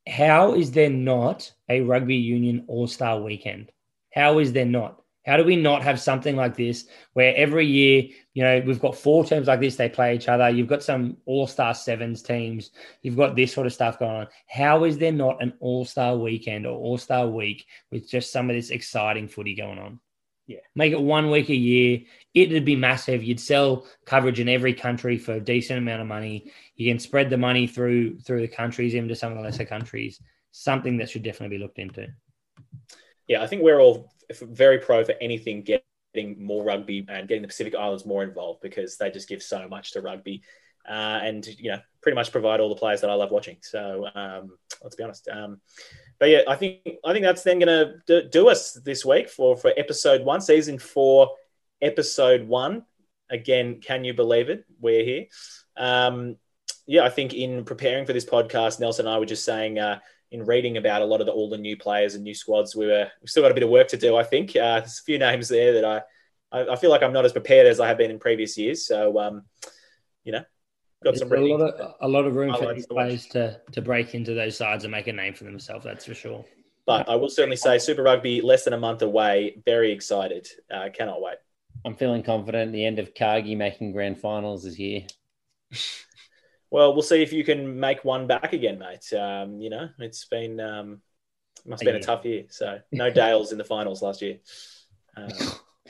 how is there not a rugby union all star weekend? How is there not? How do we not have something like this where every year, you know, we've got four teams like this, they play each other. You've got some all star sevens teams. You've got this sort of stuff going on. How is there not an all star weekend or all star week with just some of this exciting footy going on? Yeah. Make it one week a year. It'd be massive. You'd sell coverage in every country for a decent amount of money. You can spread the money through through the countries, even to some of the lesser countries. Something that should definitely be looked into. Yeah, I think we're all very pro for anything getting more rugby and getting the Pacific Islands more involved because they just give so much to rugby. Uh, and you know, pretty much provide all the players that I love watching. So um, let's be honest. Um, but yeah, I think I think that's then going to do us this week for for episode one, season four, episode one. Again, can you believe it? We're here. Um, yeah, I think in preparing for this podcast, Nelson and I were just saying uh, in reading about a lot of the, all the new players and new squads, we were we still got a bit of work to do. I think uh, there's a few names there that I, I, I feel like I'm not as prepared as I have been in previous years. So um, you know, got some really, a lot of a lot of room for these players to to break into those sides and make a name for themselves. That's for sure. But I will certainly say Super Rugby less than a month away. Very excited. Uh, cannot wait. I'm feeling confident. The end of Cargie making grand finals is here. well, we'll see if you can make one back again, mate. Um, you know, it's been um, must have been a tough year. So no Dales in the finals last year. Um,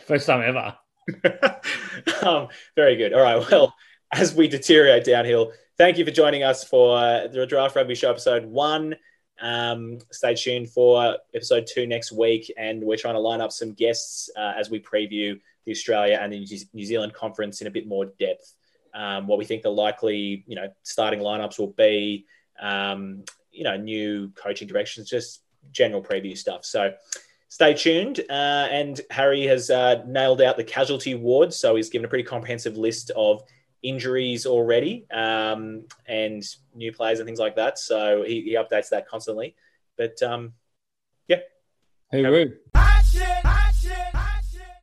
First time ever. um, very good. All right. Well, as we deteriorate downhill. Thank you for joining us for the Draft Rugby Show episode one. Um, stay tuned for episode two next week, and we're trying to line up some guests uh, as we preview the Australia and the New Zealand conference in a bit more depth. Um, what we think the likely, you know, starting lineups will be, um, you know, new coaching directions, just general preview stuff. So stay tuned. Uh, and Harry has uh, nailed out the casualty ward, so he's given a pretty comprehensive list of injuries already um, and new players and things like that. So he, he updates that constantly. But um, yeah. Hooroo.